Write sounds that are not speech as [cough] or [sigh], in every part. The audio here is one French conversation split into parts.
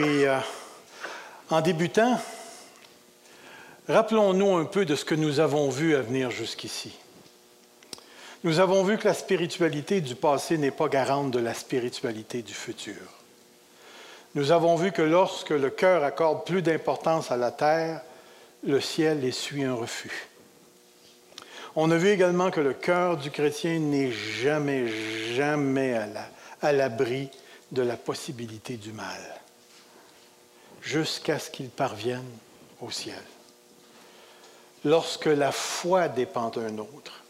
puis, euh, en débutant, rappelons-nous un peu de ce que nous avons vu à venir jusqu'ici. Nous avons vu que la spiritualité du passé n'est pas garante de la spiritualité du futur. Nous avons vu que lorsque le cœur accorde plus d'importance à la terre, le ciel essuie un refus. On a vu également que le cœur du chrétien n'est jamais, jamais à l'abri de la possibilité du mal, jusqu'à ce qu'il parvienne au ciel. Lorsque la foi dépend d'un autre,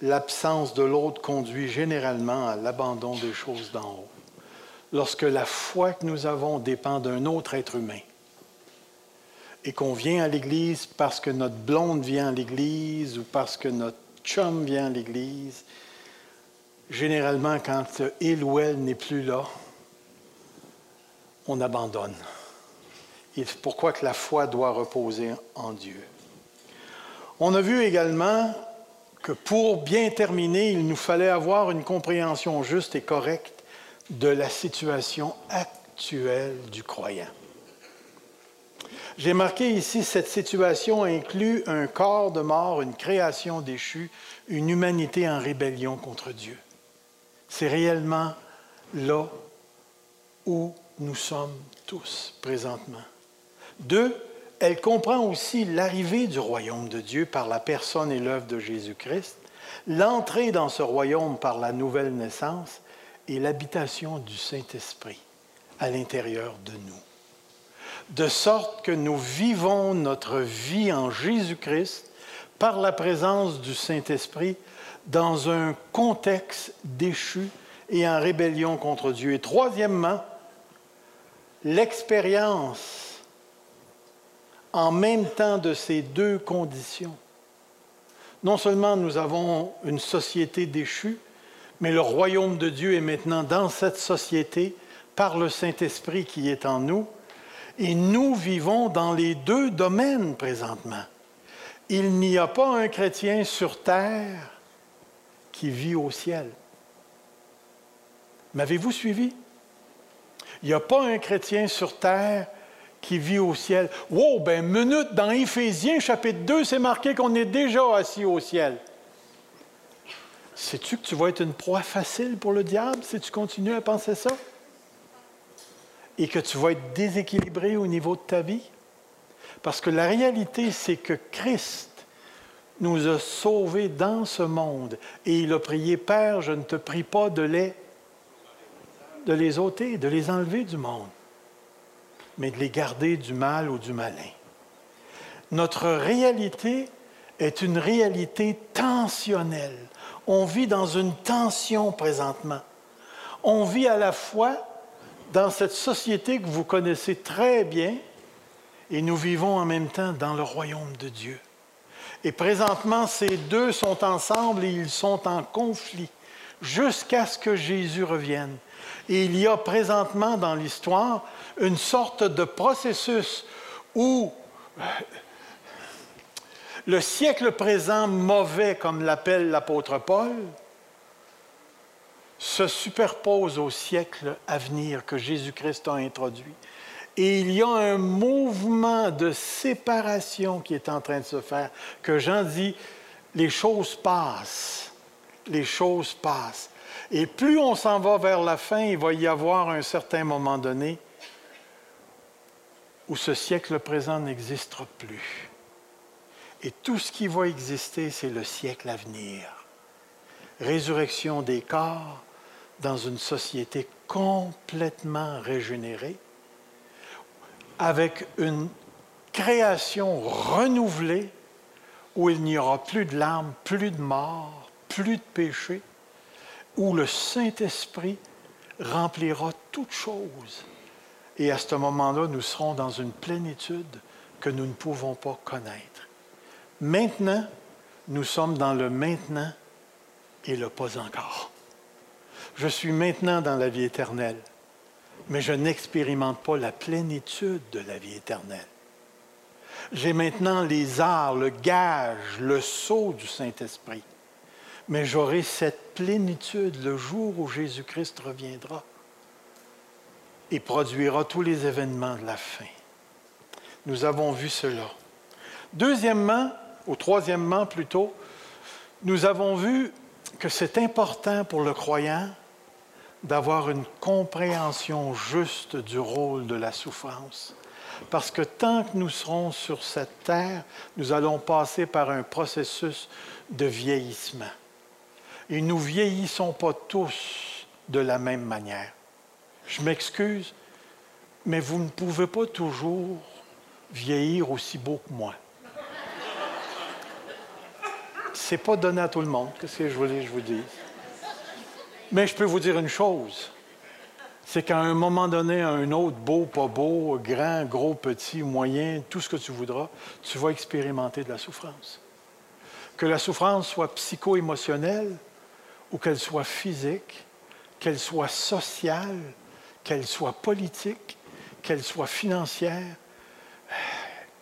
l'absence de l'autre conduit généralement à l'abandon des choses d'en haut. Lorsque la foi que nous avons dépend d'un autre être humain, et qu'on vient à l'Église parce que notre blonde vient à l'Église ou parce que notre chum vient à l'Église, généralement, quand il ou elle n'est plus là, on abandonne. Pourquoi que la foi doit reposer en Dieu. On a vu également que pour bien terminer, il nous fallait avoir une compréhension juste et correcte de la situation actuelle du croyant. J'ai marqué ici, cette situation inclut un corps de mort, une création déchue, une humanité en rébellion contre Dieu. C'est réellement là où nous sommes tous présentement. Deux, elle comprend aussi l'arrivée du royaume de Dieu par la personne et l'œuvre de Jésus-Christ, l'entrée dans ce royaume par la nouvelle naissance et l'habitation du Saint-Esprit à l'intérieur de nous de sorte que nous vivons notre vie en Jésus-Christ par la présence du Saint-Esprit dans un contexte déchu et en rébellion contre Dieu. Et troisièmement, l'expérience en même temps de ces deux conditions. Non seulement nous avons une société déchue, mais le royaume de Dieu est maintenant dans cette société par le Saint-Esprit qui est en nous et nous vivons dans les deux domaines présentement. Il n'y a pas un chrétien sur terre qui vit au ciel. M'avez-vous suivi? Il n'y a pas un chrétien sur terre qui vit au ciel. Wow, ben minute, dans Éphésiens chapitre 2, c'est marqué qu'on est déjà assis au ciel. Sais-tu que tu vas être une proie facile pour le diable si tu continues à penser ça? et que tu vas être déséquilibré au niveau de ta vie? Parce que la réalité, c'est que Christ nous a sauvés dans ce monde et il a prié, Père, je ne te prie pas de les, de les ôter, de les enlever du monde, mais de les garder du mal ou du malin. Notre réalité est une réalité tensionnelle. On vit dans une tension présentement. On vit à la fois dans cette société que vous connaissez très bien, et nous vivons en même temps dans le royaume de Dieu. Et présentement, ces deux sont ensemble et ils sont en conflit jusqu'à ce que Jésus revienne. Et il y a présentement dans l'histoire une sorte de processus où euh, le siècle présent mauvais, comme l'appelle l'apôtre Paul, se superpose au siècle à venir que Jésus-Christ a introduit. Et il y a un mouvement de séparation qui est en train de se faire, que Jean dit, les choses passent, les choses passent. Et plus on s'en va vers la fin, il va y avoir un certain moment donné où ce siècle présent n'existera plus. Et tout ce qui va exister, c'est le siècle à venir. Résurrection des corps, dans une société complètement régénérée, avec une création renouvelée où il n'y aura plus de larmes, plus de mort, plus de péché, où le Saint-Esprit remplira toutes choses. Et à ce moment-là, nous serons dans une plénitude que nous ne pouvons pas connaître. Maintenant, nous sommes dans le maintenant et le pas encore je suis maintenant dans la vie éternelle, mais je n'expérimente pas la plénitude de la vie éternelle. J'ai maintenant les arts, le gage, le sceau du Saint-Esprit, mais j'aurai cette plénitude le jour où Jésus-Christ reviendra. et produira tous les événements de la fin. Nous avons vu cela. Deuxièmement, ou troisièmement plutôt, nous avons vu que c'est important pour le croyant d'avoir une compréhension juste du rôle de la souffrance. Parce que tant que nous serons sur cette terre, nous allons passer par un processus de vieillissement. Et nous vieillissons pas tous de la même manière. Je m'excuse, mais vous ne pouvez pas toujours vieillir aussi beau que moi. C'est pas donné à tout le monde, qu'est-ce que je voulais je vous dise. Mais je peux vous dire une chose, c'est qu'à un moment donné, un autre, beau, pas beau, grand, gros, petit, moyen, tout ce que tu voudras, tu vas expérimenter de la souffrance. Que la souffrance soit psycho-émotionnelle ou qu'elle soit physique, qu'elle soit sociale, qu'elle soit politique, qu'elle soit financière,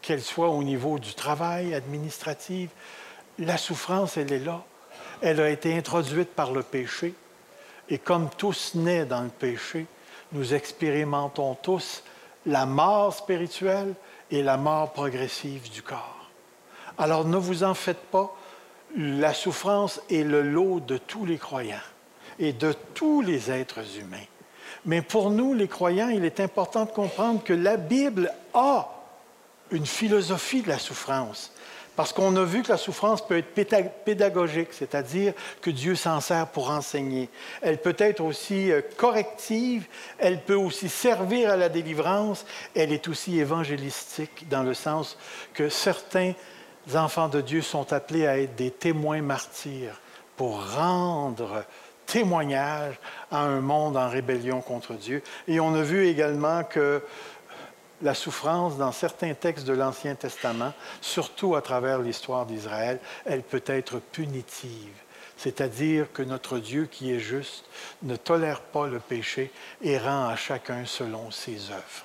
qu'elle soit au niveau du travail administratif, la souffrance, elle est là. Elle a été introduite par le péché. Et comme tous nés dans le péché, nous expérimentons tous la mort spirituelle et la mort progressive du corps. Alors ne vous en faites pas, la souffrance est le lot de tous les croyants et de tous les êtres humains. Mais pour nous, les croyants, il est important de comprendre que la Bible a une philosophie de la souffrance. Parce qu'on a vu que la souffrance peut être pédagogique, c'est-à-dire que Dieu s'en sert pour enseigner. Elle peut être aussi euh, corrective, elle peut aussi servir à la délivrance, elle est aussi évangélistique dans le sens que certains enfants de Dieu sont appelés à être des témoins martyrs pour rendre témoignage à un monde en rébellion contre Dieu. Et on a vu également que la souffrance dans certains textes de l'Ancien Testament, surtout à travers l'histoire d'Israël, elle peut être punitive. C'est-à-dire que notre Dieu qui est juste ne tolère pas le péché et rend à chacun selon ses œuvres.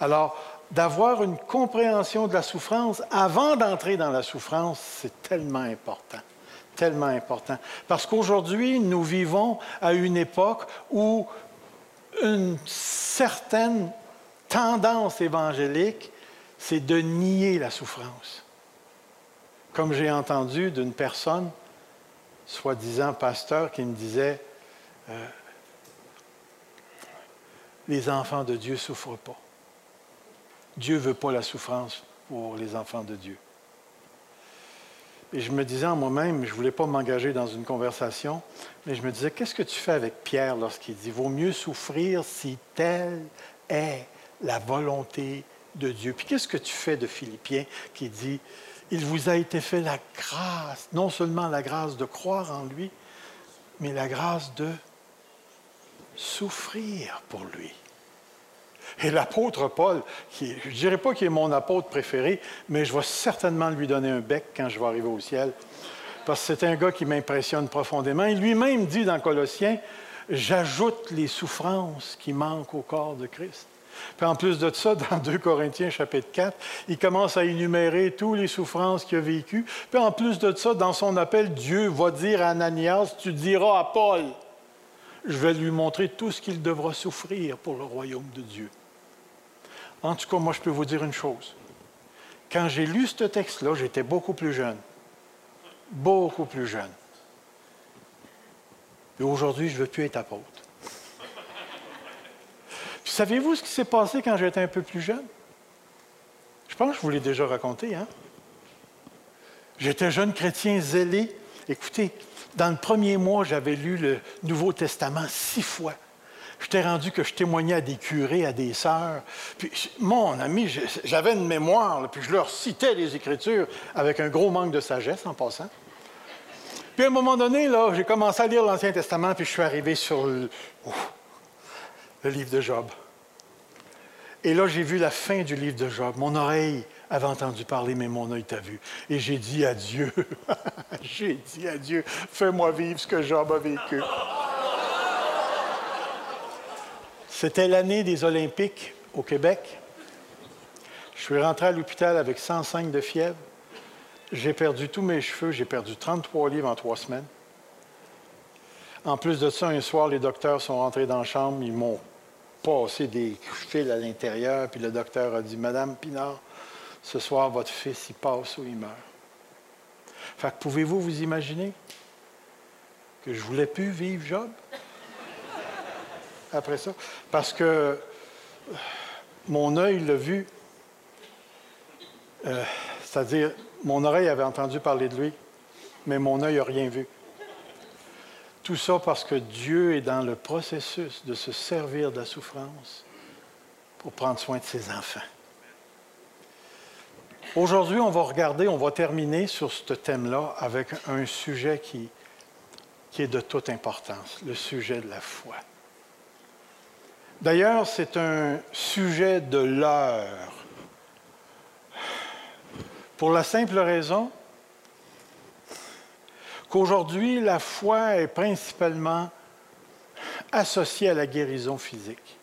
Alors, d'avoir une compréhension de la souffrance avant d'entrer dans la souffrance, c'est tellement important tellement important. Parce qu'aujourd'hui, nous vivons à une époque où une certaine tendance évangélique, c'est de nier la souffrance. Comme j'ai entendu d'une personne, soi-disant pasteur, qui me disait, euh, les enfants de Dieu ne souffrent pas. Dieu ne veut pas la souffrance pour les enfants de Dieu. Et je me disais en moi-même, je ne voulais pas m'engager dans une conversation, mais je me disais, qu'est-ce que tu fais avec Pierre lorsqu'il dit, vaut mieux souffrir si telle est la volonté de Dieu? Puis qu'est-ce que tu fais de Philippiens qui dit, il vous a été fait la grâce, non seulement la grâce de croire en lui, mais la grâce de souffrir pour lui? Et l'apôtre Paul, je ne dirais pas qu'il est mon apôtre préféré, mais je vais certainement lui donner un bec quand je vais arriver au ciel, parce que c'est un gars qui m'impressionne profondément. Il lui-même dit dans Colossiens, j'ajoute les souffrances qui manquent au corps de Christ. Puis en plus de ça, dans 2 Corinthiens chapitre 4, il commence à énumérer toutes les souffrances qu'il a vécues. Puis en plus de ça, dans son appel, Dieu va dire à Ananias, tu diras à Paul, je vais lui montrer tout ce qu'il devra souffrir pour le royaume de Dieu. En tout cas, moi, je peux vous dire une chose. Quand j'ai lu ce texte-là, j'étais beaucoup plus jeune. Beaucoup plus jeune. Et aujourd'hui, je ne veux plus être apôtre. Savez-vous ce qui s'est passé quand j'étais un peu plus jeune? Je pense que je vous l'ai déjà raconté. Hein? J'étais jeune chrétien zélé. Écoutez, dans le premier mois, j'avais lu le Nouveau Testament six fois. J'étais rendu que je témoignais à des curés, à des sœurs. Puis, mon ami, j'avais une mémoire, puis je leur citais les Écritures avec un gros manque de sagesse en passant. Puis à un moment donné, là, j'ai commencé à lire l'Ancien Testament, puis je suis arrivé sur le livre de Job. Et là, j'ai vu la fin du livre de Job. Mon oreille avait entendu parler, mais mon œil t'a vu. Et j'ai dit à Dieu, [laughs] j'ai dit à Dieu, fais-moi vivre ce que Job a vécu. C'était l'année des Olympiques au Québec. Je suis rentré à l'hôpital avec 105 de fièvre. J'ai perdu tous mes cheveux. J'ai perdu 33 livres en trois semaines. En plus de ça, un soir, les docteurs sont rentrés dans la chambre. Ils m'ont passé des fils à l'intérieur, puis le docteur a dit Madame Pinard, ce soir, votre fils, il passe ou il meurt. Fait que pouvez-vous vous imaginer que je voulais plus vivre Job? Après ça? Parce que mon œil l'a vu, euh, c'est-à-dire mon oreille avait entendu parler de lui, mais mon œil n'a rien vu. Tout ça parce que Dieu est dans le processus de se servir de la souffrance pour prendre soin de ses enfants. Aujourd'hui, on va regarder, on va terminer sur ce thème-là avec un sujet qui, qui est de toute importance, le sujet de la foi. D'ailleurs, c'est un sujet de l'heure. Pour la simple raison qu'aujourd'hui, la foi est principalement associée à la guérison physique.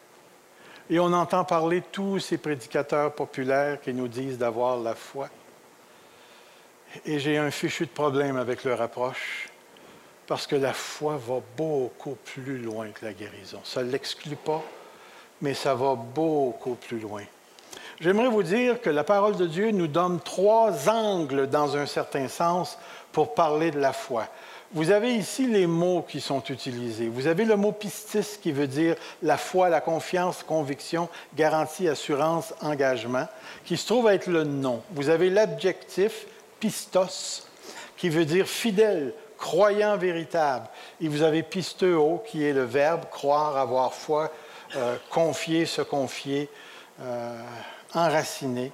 Et on entend parler tous ces prédicateurs populaires qui nous disent d'avoir la foi. Et j'ai un fichu de problème avec leur approche, parce que la foi va beaucoup plus loin que la guérison. Ça ne l'exclut pas, mais ça va beaucoup plus loin. J'aimerais vous dire que la parole de Dieu nous donne trois angles, dans un certain sens, pour parler de la foi. Vous avez ici les mots qui sont utilisés. Vous avez le mot pistis qui veut dire la foi, la confiance, conviction, garantie, assurance, engagement, qui se trouve être le nom. Vous avez l'adjectif pistos qui veut dire fidèle, croyant véritable. Et vous avez pisteo qui est le verbe croire, avoir foi, euh, confier, se confier, euh, enraciner.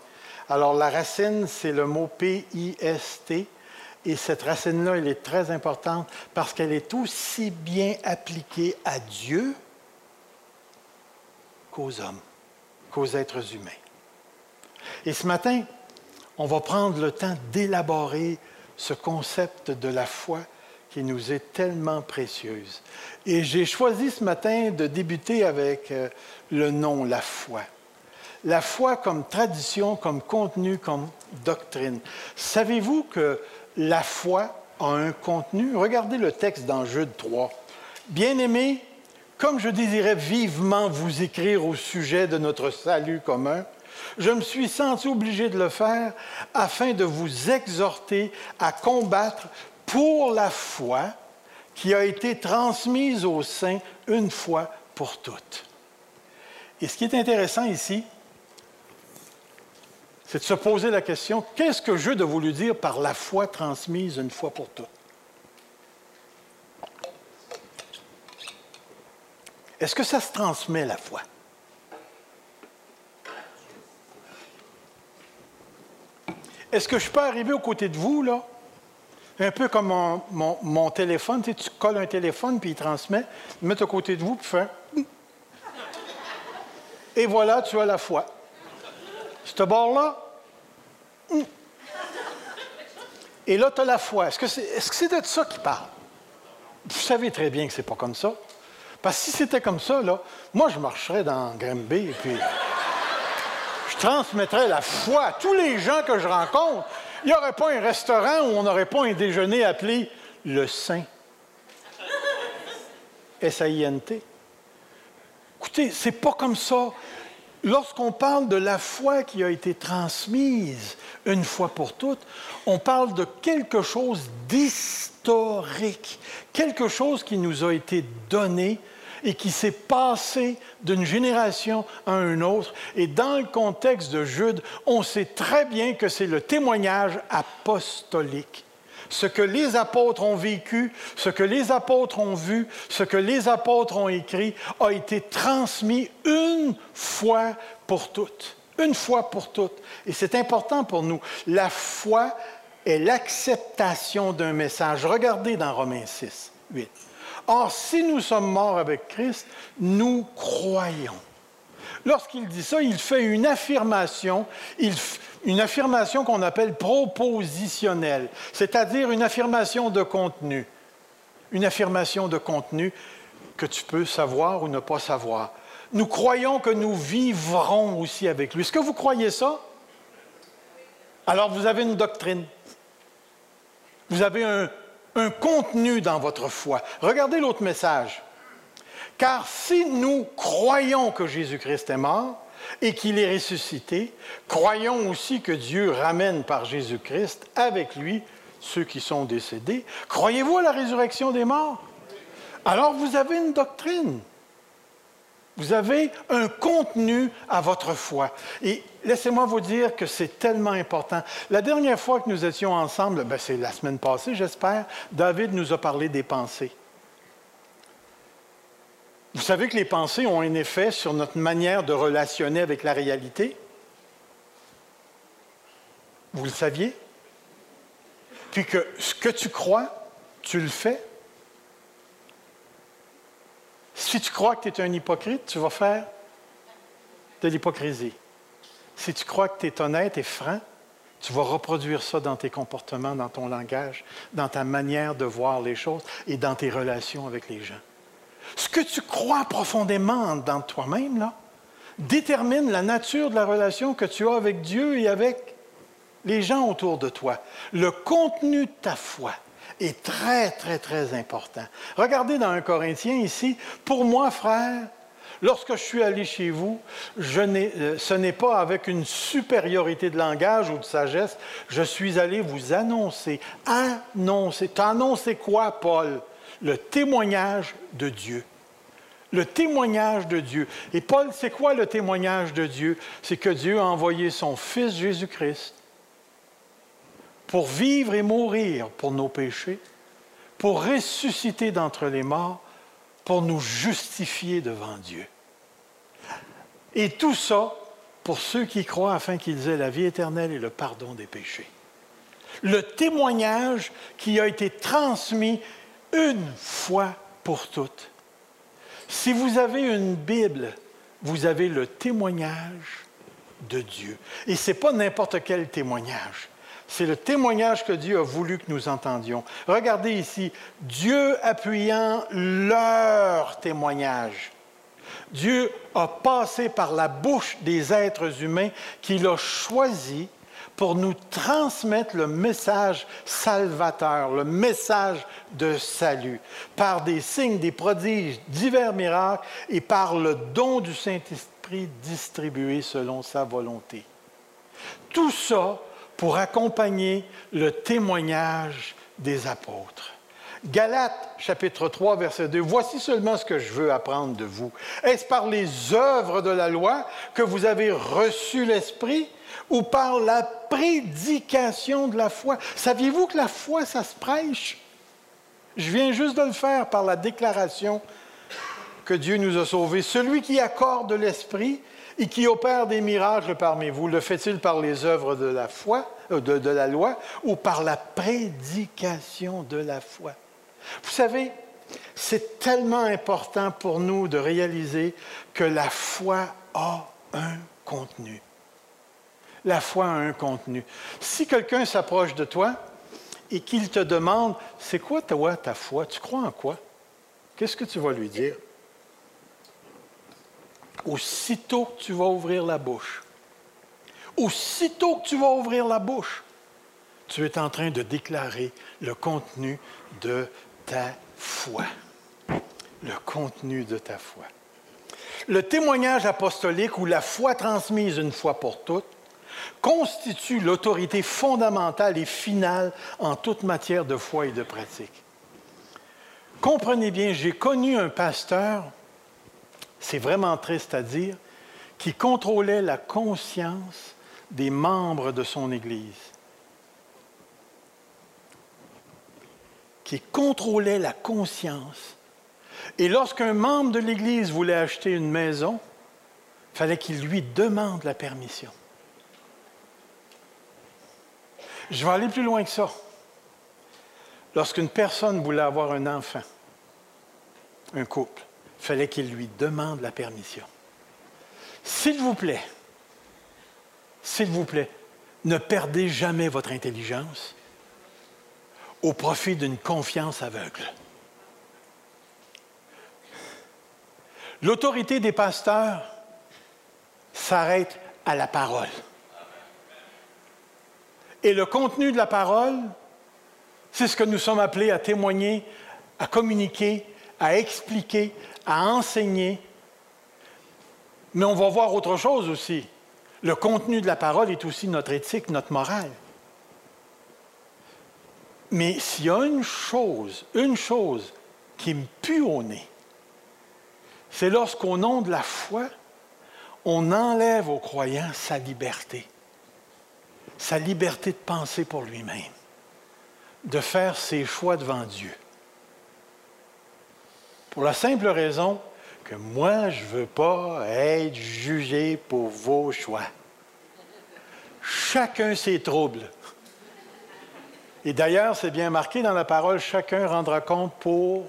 Alors la racine, c'est le mot P-I-S-T et cette racine-là, elle est très importante parce qu'elle est aussi bien appliquée à Dieu qu'aux hommes, qu'aux êtres humains. Et ce matin, on va prendre le temps d'élaborer ce concept de la foi qui nous est tellement précieuse. Et j'ai choisi ce matin de débuter avec euh, le nom, la foi. La foi comme tradition, comme contenu, comme doctrine. Savez-vous que la foi a un contenu? Regardez le texte dans Jude 3. Bien-aimés, comme je désirais vivement vous écrire au sujet de notre salut commun, je me suis senti obligé de le faire afin de vous exhorter à combattre pour la foi qui a été transmise aux saints une fois pour toutes. Et ce qui est intéressant ici, c'est de se poser la question, qu'est-ce que Jude a voulu dire par la foi transmise une fois pour toutes? Est-ce que ça se transmet, la foi? Est-ce que je peux arriver aux côtés de vous, là? Un peu comme mon, téléphone, tu, sais, tu colles un téléphone, puis il transmet, mettre à côté de vous, puis faire... Et voilà, tu as la foi. Ce bord-là, et là, tu as la foi. Est-ce que c'est de ça qu'il parle? Vous savez très bien que c'est pas comme ça. Parce que si c'était comme ça, moi, je marcherais dans Grimby et puis je transmettrais la foi à tous les gens que je rencontre. Il n'y aurait pas un restaurant où on n'aurait pas un déjeuner appelé le Saint. S-A-I-N-T. Écoutez, c'est pas comme ça lorsqu'on parle de la foi qui a été transmise une fois pour toutes, on parle de quelque chose d'historique, quelque chose qui nous a été donné et qui s'est passé d'une génération à une autre. Et dans le contexte de Jude, on sait très bien que c'est le témoignage apostolique ce que les apôtres ont vécu, ce que les apôtres ont vu, ce que les apôtres ont écrit, a été transmis une fois pour toutes. Une fois pour toutes. Et c'est important pour nous. La foi est l'acceptation d'un message. Regardez dans Romains 6, 8. Or, si nous sommes morts avec Christ, nous croyons. Lorsqu'il dit ça, il fait une affirmation, une affirmation qu'on appelle propositionnelle, c'est-à-dire une affirmation de contenu. Une affirmation de contenu que tu peux savoir ou ne pas savoir. Nous croyons que nous vivrons aussi avec lui. Est-ce que vous croyez ça? Alors vous avez une doctrine. Vous avez un, un contenu dans votre foi. Regardez l'autre message. Car si nous croyons que Jésus-Christ est mort et qu'il est ressuscité, croyons aussi que Dieu ramène par Jésus-Christ avec lui ceux qui sont décédés. Croyez-vous à la résurrection des morts? Alors vous avez une doctrine. Vous avez un contenu à votre foi. Et laissez-moi vous dire que c'est tellement important. La dernière fois que nous étions ensemble, ben, c'est la semaine passée, j'espère, David nous a parlé des pensées. Vous savez que les pensées ont un effet sur notre manière de relationner avec la réalité? Vous le saviez? Puis que ce que tu crois, tu le fais. Si tu crois que tu es un hypocrite, tu vas faire de l'hypocrisie. Si tu crois que tu es honnête et franc, tu vas reproduire ça dans tes comportements, dans ton langage, dans ta manière de voir les choses et dans tes relations avec les gens. Ce que tu crois profondément dans toi-même, là, détermine la nature de la relation que tu as avec Dieu et avec les gens autour de toi. Le contenu de ta foi est très, très, très important. Regardez dans un Corinthien ici, pour moi, frère, lorsque je suis allé chez vous, euh, ce n'est pas avec une supériorité de langage ou de sagesse, je suis allé vous annoncer, annoncer. T'as quoi, Paul? Le témoignage de Dieu. Le témoignage de Dieu. Et Paul, c'est quoi le témoignage de Dieu? C'est que Dieu a envoyé son Fils Jésus-Christ pour vivre et mourir pour nos péchés, pour ressusciter d'entre les morts, pour nous justifier devant Dieu. Et tout ça pour ceux qui croient afin qu'ils aient la vie éternelle et le pardon des péchés. Le témoignage qui a été transmis une fois pour toutes. Si vous avez une Bible, vous avez le témoignage de Dieu. Et ce n'est pas n'importe quel témoignage. C'est le témoignage que Dieu a voulu que nous entendions. Regardez ici, Dieu appuyant leur témoignage. Dieu a passé par la bouche des êtres humains qu'il a choisis pour nous transmettre le message salvateur, le message de salut, par des signes, des prodiges, divers miracles et par le don du Saint-Esprit distribué selon sa volonté. Tout ça pour accompagner le témoignage des apôtres. Galates chapitre 3 verset 2. Voici seulement ce que je veux apprendre de vous. Est-ce par les œuvres de la loi que vous avez reçu l'Esprit ou par la prédication de la foi? Saviez-vous que la foi, ça se prêche? Je viens juste de le faire par la déclaration que Dieu nous a sauvés. Celui qui accorde l'Esprit et qui opère des miracles parmi vous, le fait-il par les œuvres de la foi, euh, de, la loi, ou par la prédication de la foi? Vous savez, c'est tellement important pour nous de réaliser que la foi a un contenu. La foi a un contenu. Si quelqu'un s'approche de toi et qu'il te demande, c'est quoi toi ta foi? Tu crois en quoi? Qu'est-ce que tu vas lui dire? Aussitôt que tu vas ouvrir la bouche, aussitôt que tu vas ouvrir la bouche, tu es en train de déclarer le contenu de ta foi. Le contenu de ta foi. Le témoignage apostolique ou la foi transmise une fois pour toutes constitue l'autorité fondamentale et finale en toute matière de foi et de pratique. Comprenez bien, j'ai connu un pasteur c'est vraiment triste à dire, qui contrôlait la conscience des membres de son Église. Qui contrôlait la conscience. Et lorsqu'un membre de l'Église voulait acheter une maison, il fallait qu'il lui demande la permission. Je vais aller plus loin que ça. Lorsqu'une personne voulait avoir un enfant, un couple, fallait qu'il lui demande la permission. S'il vous plaît, s'il vous plaît, ne perdez jamais votre intelligence au profit d'une confiance aveugle. L'autorité des pasteurs s'arrête à la parole. Et le contenu de la parole, c'est ce que nous sommes appelés à témoigner, à communiquer à expliquer, à enseigner. Mais on va voir autre chose aussi. Le contenu de la parole est aussi notre éthique, notre morale. Mais s'il y a une chose, une chose qui me pue au nez, c'est lorsqu'au nom de la foi, on enlève au croyant sa liberté, sa liberté de penser pour lui-même, de faire ses choix devant Dieu. Pour la simple raison que moi, je ne veux pas être jugé pour vos choix. Chacun ses troubles. Et d'ailleurs, c'est bien marqué dans la parole, chacun rendra compte pour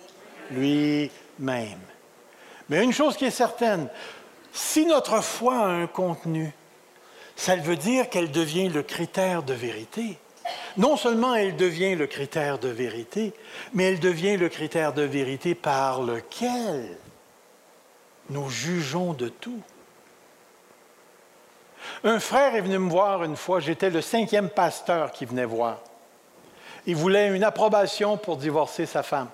lui-même. Mais une chose qui est certaine, si notre foi a un contenu, ça veut dire qu'elle devient le critère de vérité. Non seulement elle devient le critère de vérité, mais elle devient le critère de vérité par lequel nous jugeons de tout. Un frère est venu me voir une fois, j'étais le cinquième pasteur qui venait voir. Il voulait une approbation pour divorcer sa femme.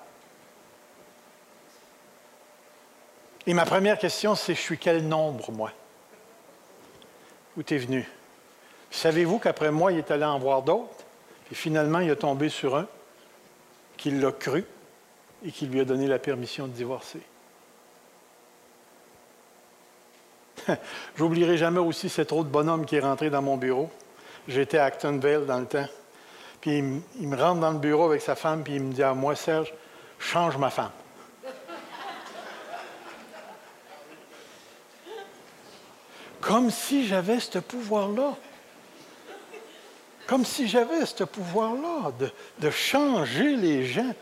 Et ma première question, c'est je suis quel nombre, moi? Où t'es venu? Savez-vous qu'après moi, il est allé en voir d'autres? Puis finalement, il est tombé sur un qui l'a cru et qui lui a donné la permission de divorcer. [laughs] J'oublierai jamais aussi cet autre bonhomme qui est rentré dans mon bureau. J'étais à Actonville dans le temps. Puis il, me rentre dans le bureau avec sa femme, puis il me dit à moi, Serge, change ma femme. Comme si j'avais ce pouvoir-là. Comme si j'avais ce pouvoir-là de, changer les gens.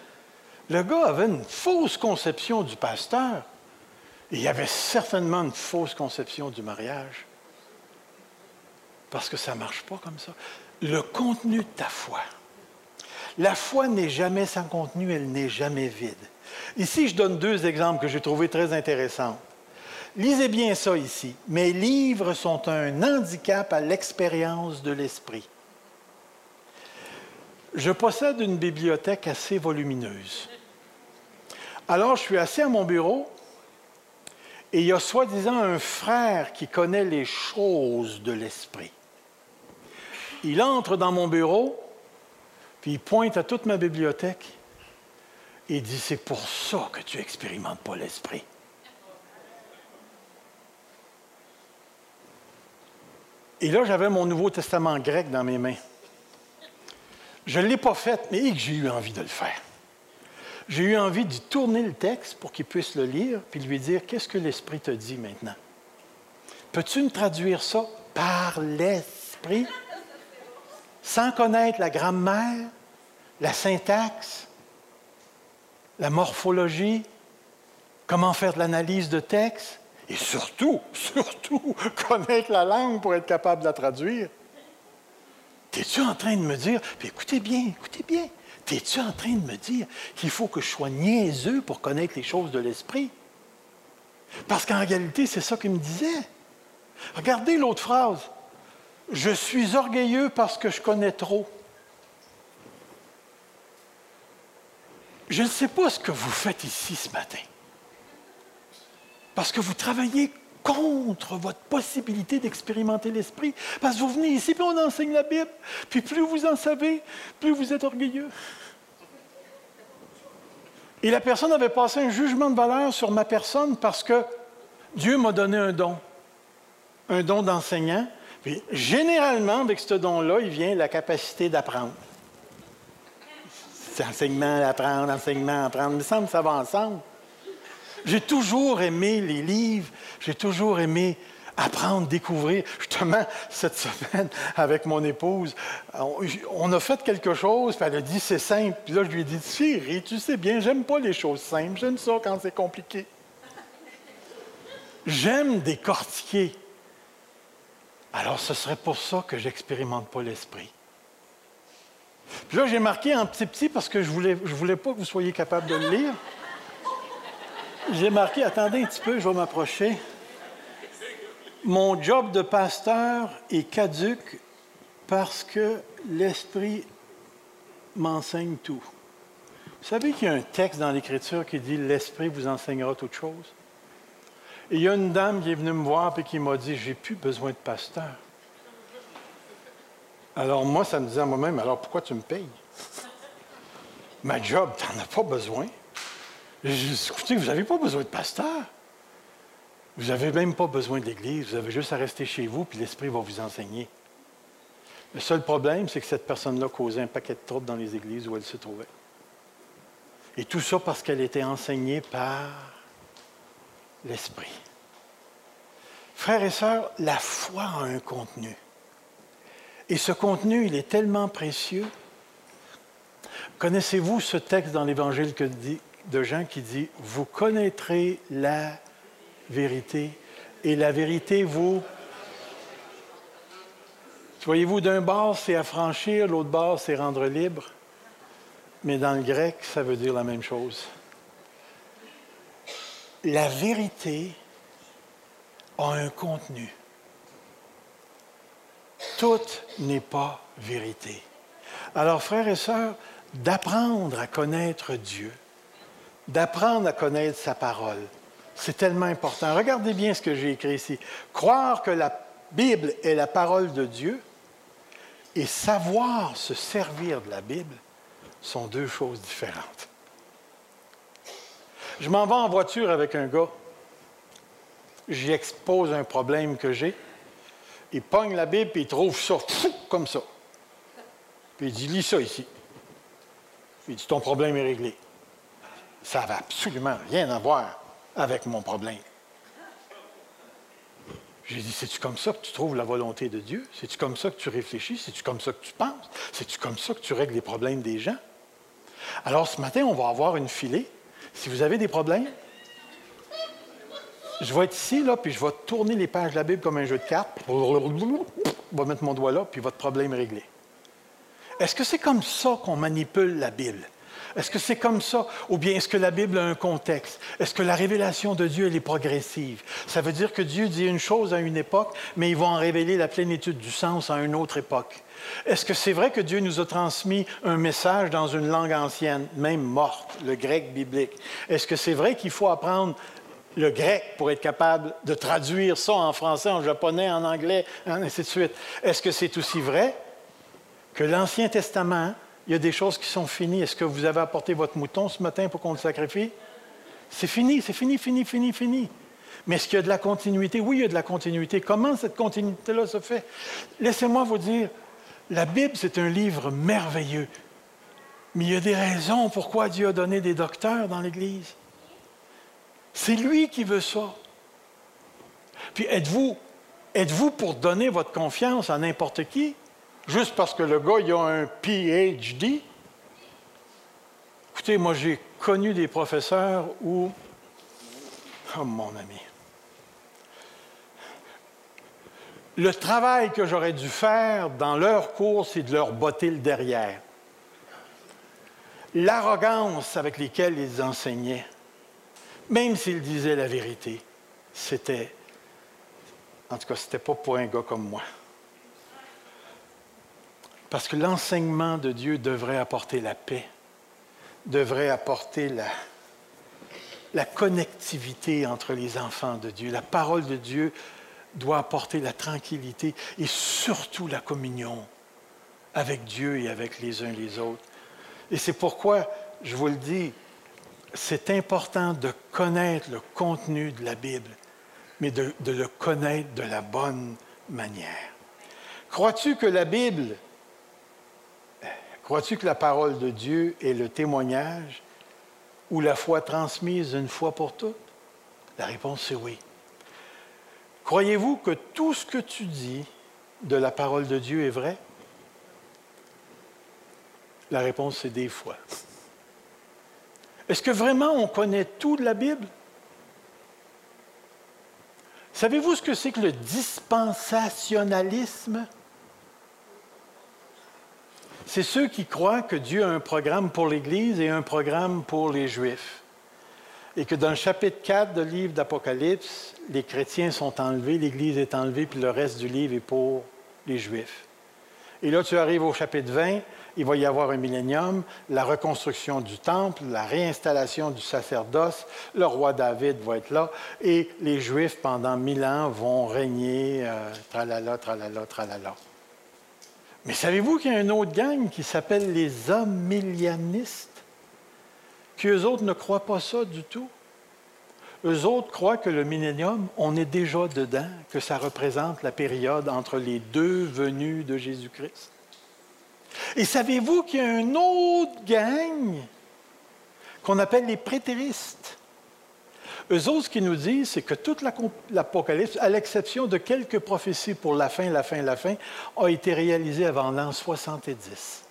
Le gars avait une fausse conception du pasteur. Et il avait certainement une fausse conception du mariage. Parce que ça ne marche pas comme ça. Le contenu de ta foi. La foi n'est jamais sans contenu, elle n'est jamais vide. Ici, je donne deux exemples que j'ai trouvés très intéressants. Lisez bien ça ici. Mes livres sont un handicap à l'expérience de l'esprit. Je possède une bibliothèque assez volumineuse. Alors, je suis assis à mon bureau et il y a soi-disant un frère qui connaît les choses de l'esprit. Il entre dans mon bureau, puis il pointe à toute ma bibliothèque et dit, c'est pour ça que tu n'expérimentes pas l'esprit. Et là, j'avais mon Nouveau Testament grec dans mes mains. Je ne l'ai pas fait, mais j'ai eu envie de le faire. J'ai eu envie d'y tourner le texte pour qu'il puisse le lire, puis lui dire Qu'est-ce que l'Esprit te dit maintenant? Peux-tu me traduire ça par l'Esprit? Sans connaître la grammaire, la syntaxe, la morphologie, comment faire de l'analyse de texte et surtout, [laughs] surtout, connaître la langue pour être capable de la traduire. T'es-tu en train de me dire, puis écoutez bien, écoutez bien, t'es-tu en train de me dire qu'il faut que je sois niaiseux pour connaître les choses de l'esprit? Parce qu'en réalité, c'est ça qu'il me disait. Regardez l'autre phrase. Je suis orgueilleux parce que je connais trop. Je ne sais pas ce que vous faites ici ce matin. Parce que vous travaillez contre votre possibilité d'expérimenter l'esprit. Parce que vous venez ici, puis on enseigne la Bible. Puis plus vous en savez, plus vous êtes orgueilleux. Et la personne avait passé un jugement de valeur sur ma personne parce que Dieu m'a donné un don, un don d'enseignant. Puis généralement, avec ce don-là, il vient la capacité d'apprendre. C'est enseignement, apprendre, enseignement, apprendre. Il me semble que ça va ensemble. J'ai toujours aimé les livres, j'ai toujours aimé apprendre, découvrir. Justement, cette semaine, [laughs] avec mon épouse, on, a fait quelque chose, puis elle a dit c'est simple. Puis là, je lui ai dit Chérie, tu sais bien, j'aime pas les choses simples, j'aime ça quand c'est compliqué. J'aime décortiquer. Alors, ce serait pour ça que j'expérimente pas l'esprit. Puis là, j'ai marqué en petit petit parce que je voulais, voulais pas que vous soyez capable de le lire. J'ai marqué, attendez un petit peu, je vais m'approcher. Mon job de pasteur est caduque parce que l'Esprit m'enseigne tout. Vous savez qu'il y a un texte dans l'Écriture qui dit L'Esprit vous enseignera toutes choses. Et il y a une dame qui est venue me voir et qui m'a dit J'ai plus besoin de pasteur. Alors moi, ça me disait à moi-même Alors pourquoi tu me payes? Ma job, tu n'en as pas besoin. Écoutez, vous n'avez pas besoin de pasteur. Vous n'avez même pas besoin d'église. Vous avez juste à rester chez vous, puis l'Esprit va vous enseigner. Le seul problème, c'est que cette personne-là causait un paquet de troubles dans les églises où elle se trouvait. Et tout ça parce qu'elle était enseignée par l'Esprit. Frères et sœurs, la foi a un contenu. Et ce contenu, il est tellement précieux. Connaissez-vous ce texte dans l'Évangile de Jean qui dit, Vous connaîtrez la vérité et la vérité vous... Voyez-vous, d'un bord, c'est affranchir, l'autre bord, c'est rendre libre mais dans le grec, ça veut dire la même chose. La vérité a un contenu. Tout n'est pas vérité. Alors, frères et sœurs, d'apprendre à connaître Dieu, d'apprendre à connaître sa parole, c'est tellement important. Regardez bien ce que j'ai écrit ici. Croire que la Bible est la parole de Dieu et savoir se servir de la Bible, sont deux choses différentes. Je m'en vais en voiture avec un gars. J'y expose un problème que j'ai. Il pogne la Bible et il trouve ça comme ça. Puis il dit Lis ça ici. Puis il dit Ton problème est réglé. Ça n'avait absolument rien à voir avec mon problème. J'ai dit, c'est-tu comme ça que tu trouves la volonté de Dieu? C'est-tu comme ça que tu réfléchis? C'est-tu comme ça que tu penses? C'est-tu comme ça que tu règles les problèmes des gens? Alors ce matin, on va avoir une filée. Si vous avez des problèmes, je vais être ici, là, puis je vais tourner les pages de la Bible comme un jeu de cartes. Je vais mettre mon doigt là, puis votre problème est réglé. Est-ce que c'est comme ça qu'on manipule la Bible? Est-ce que c'est comme ça? Ou bien est-ce que la Bible a un contexte? Est-ce que la révélation de Dieu, elle est progressive? Ça veut dire que Dieu dit une chose à une époque, mais il va en révéler la plénitude du sens à une autre époque. Est-ce que c'est vrai que Dieu nous a transmis un message dans une langue ancienne, même morte, le grec biblique? Est-ce que c'est vrai qu'il faut apprendre le grec pour être capable de traduire ça en français, en japonais, en anglais, ainsi de suite? Est-ce que c'est aussi vrai que l'Ancien Testament, il y a des choses qui sont finies? Est-ce que vous avez apporté votre mouton ce matin pour qu'on le sacrifie? C'est fini, c'est fini, fini, fini, fini. Mais est-ce qu'il y a de la continuité? Oui, il y a de la continuité. Comment cette continuité-là se fait? Laissez-moi vous dire, la Bible, c'est un livre merveilleux. Mais il y a des raisons pourquoi Dieu a donné des docteurs dans l'Église. C'est lui qui veut ça. Puis êtes-vous êtes-vous pour donner votre confiance à n'importe qui, juste parce que le gars il a un PhD? Écoutez, moi j'ai connu des professeurs où, oh mon ami, le travail que j'aurais dû faire dans leur cours, c'est de leur botter le derrière. L'arrogance avec laquelle ils enseignaient, même s'ils disaient la vérité, c'était, en tout cas, ce n'était pas pour un gars comme moi. Parce que l'enseignement de Dieu devrait apporter la paix, devrait apporter la, connectivité entre les enfants de Dieu. La parole de Dieu doit apporter la tranquillité et surtout la communion avec Dieu et avec les uns les autres. Et c'est pourquoi, je vous le dis, c'est important de connaître le contenu de la Bible, mais de le connaître de la bonne manière. Crois-tu que la Bible, crois-tu que la parole de Dieu est le témoignage ou la foi transmise une fois pour toutes? La réponse c'est oui. Croyez-vous que tout ce que tu dis de la parole de Dieu est vrai? La réponse, c'est des fois. Est-ce que vraiment on connaît tout de la Bible? Savez-vous ce que c'est que le dispensationalisme? C'est ceux qui croient que Dieu a un programme pour l'Église et un programme pour les Juifs et que dans le chapitre 4 du livre d'Apocalypse, les chrétiens sont enlevés, l'Église est enlevée, puis le reste du livre est pour les Juifs. Et là, tu arrives au chapitre 20, il va y avoir un millénium, la reconstruction du temple, la réinstallation du sacerdoce, le roi David va être là, et les Juifs, pendant mille ans, vont régner, euh, tralala, tralala, tralala. Mais savez-vous qu'il y a une autre gang qui s'appelle les homilianistes, qu'eux autres ne croient pas ça du tout? Eux autres croient que le millénium, on est déjà dedans, que ça représente la période entre les deux venues de Jésus-Christ. Et savez-vous qu'il y a une autre gang qu'on appelle les prétéristes? Eux autres, ce qu'ils nous disent, c'est que toute l'Apocalypse, à l'exception de quelques prophéties pour la fin, la fin, la fin, a été réalisée avant l'an 70,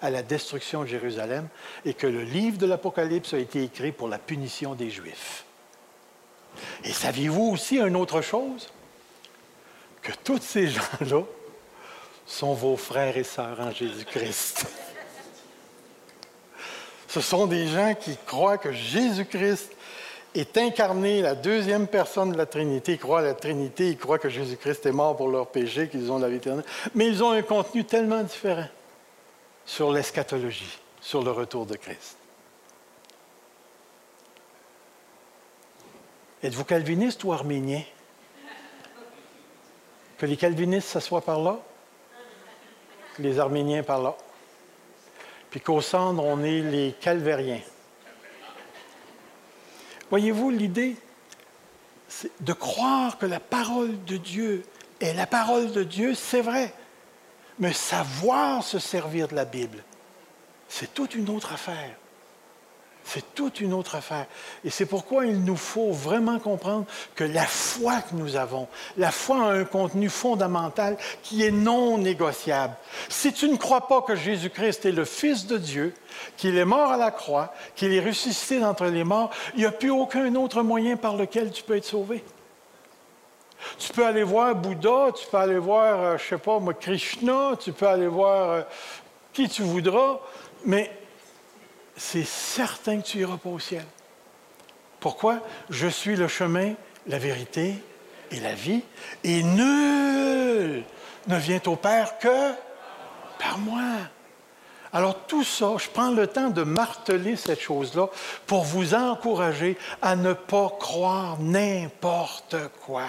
à la destruction de Jérusalem, et que le livre de l'Apocalypse a été écrit pour la punition des Juifs. Et saviez-vous aussi une autre chose? Que tous ces gens-là sont vos frères et sœurs en Jésus-Christ. [laughs] Ce sont des gens qui croient que Jésus-Christ est incarné, la deuxième personne de la Trinité. Ils croient à la Trinité, ils croient que Jésus-Christ est mort pour leurs péchés, qu'ils ont la vie éternelle. Mais ils ont un contenu tellement différent sur l'eschatologie, sur le retour de Christ. Êtes-vous calviniste ou arménien? Que les calvinistes s'assoient par là, les arméniens par là? Puis qu'au centre, on est les calvériens. Voyez-vous, l'idée, de croire que la parole de Dieu est la parole de Dieu, c'est vrai. Mais savoir se servir de la Bible, c'est toute une autre affaire. C'est toute une autre affaire. Et c'est pourquoi il nous faut vraiment comprendre que la foi que nous avons, la foi a un contenu fondamental qui est non négociable. Si tu ne crois pas que Jésus-Christ est le Fils de Dieu, qu'il est mort à la croix, qu'il est ressuscité d'entre les morts, il n'y a plus aucun autre moyen par lequel tu peux être sauvé. Tu peux aller voir Bouddha, tu peux aller voir, euh, je ne sais pas, Krishna, tu peux aller voir euh, qui tu voudras, mais c'est certain que tu iras pas au ciel. Pourquoi? Je suis le chemin, la vérité et la vie, et nul ne vient au Père que par moi. Alors tout ça, je prends le temps de marteler cette chose-là pour vous encourager à ne pas croire n'importe quoi.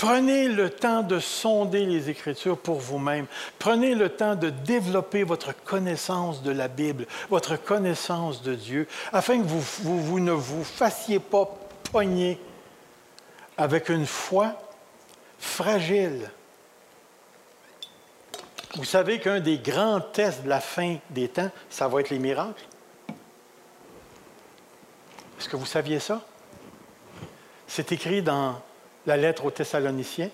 Prenez le temps de sonder les Écritures pour vous-même. Prenez le temps de développer votre connaissance de la Bible, votre connaissance de Dieu, afin que vous, ne vous fassiez pas pogner avec une foi fragile. Vous savez qu'un des grands tests de la fin des temps, ça va être les miracles? Est-ce que vous saviez ça? C'est écrit dans la lettre aux Thessaloniciens,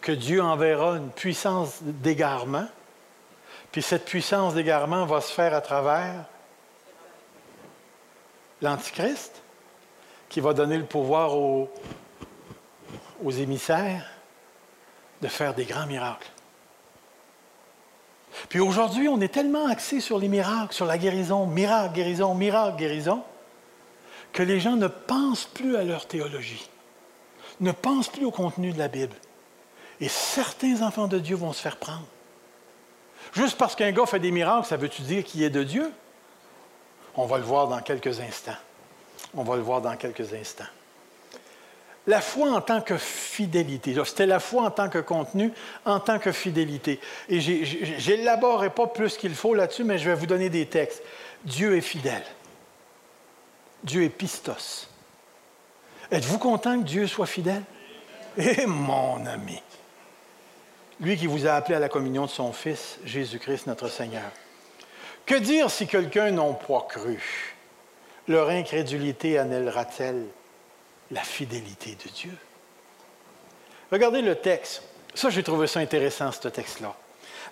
que Dieu enverra une puissance d'égarement, puis cette puissance d'égarement va se faire à travers l'Antichrist, qui va donner le pouvoir aux, aux émissaires de faire des grands miracles. Puis aujourd'hui, on est tellement axé sur les miracles, sur la guérison, miracle, guérison, miracle, guérison, que les gens ne pensent plus à leur théologie ne pense plus au contenu de la Bible. Et certains enfants de Dieu vont se faire prendre. Juste parce qu'un gars fait des miracles, ça veut-tu dire qu'il est de Dieu? On va le voir dans quelques instants. On va le voir dans quelques instants. La foi en tant que fidélité. C'était la foi en tant que contenu, en tant que fidélité. Et je n'élaborerai pas plus qu'il faut là-dessus, mais je vais vous donner des textes. Dieu est fidèle. Dieu est pistos. Êtes-vous content que Dieu soit fidèle? Eh mon ami, lui qui vous a appelé à la communion de son Fils, Jésus-Christ notre Seigneur. Que dire si quelqu'un n'a pas cru? Leur incrédulité annulera-t-elle la fidélité de Dieu? Regardez le texte. Ça, j'ai trouvé ça intéressant, ce texte-là.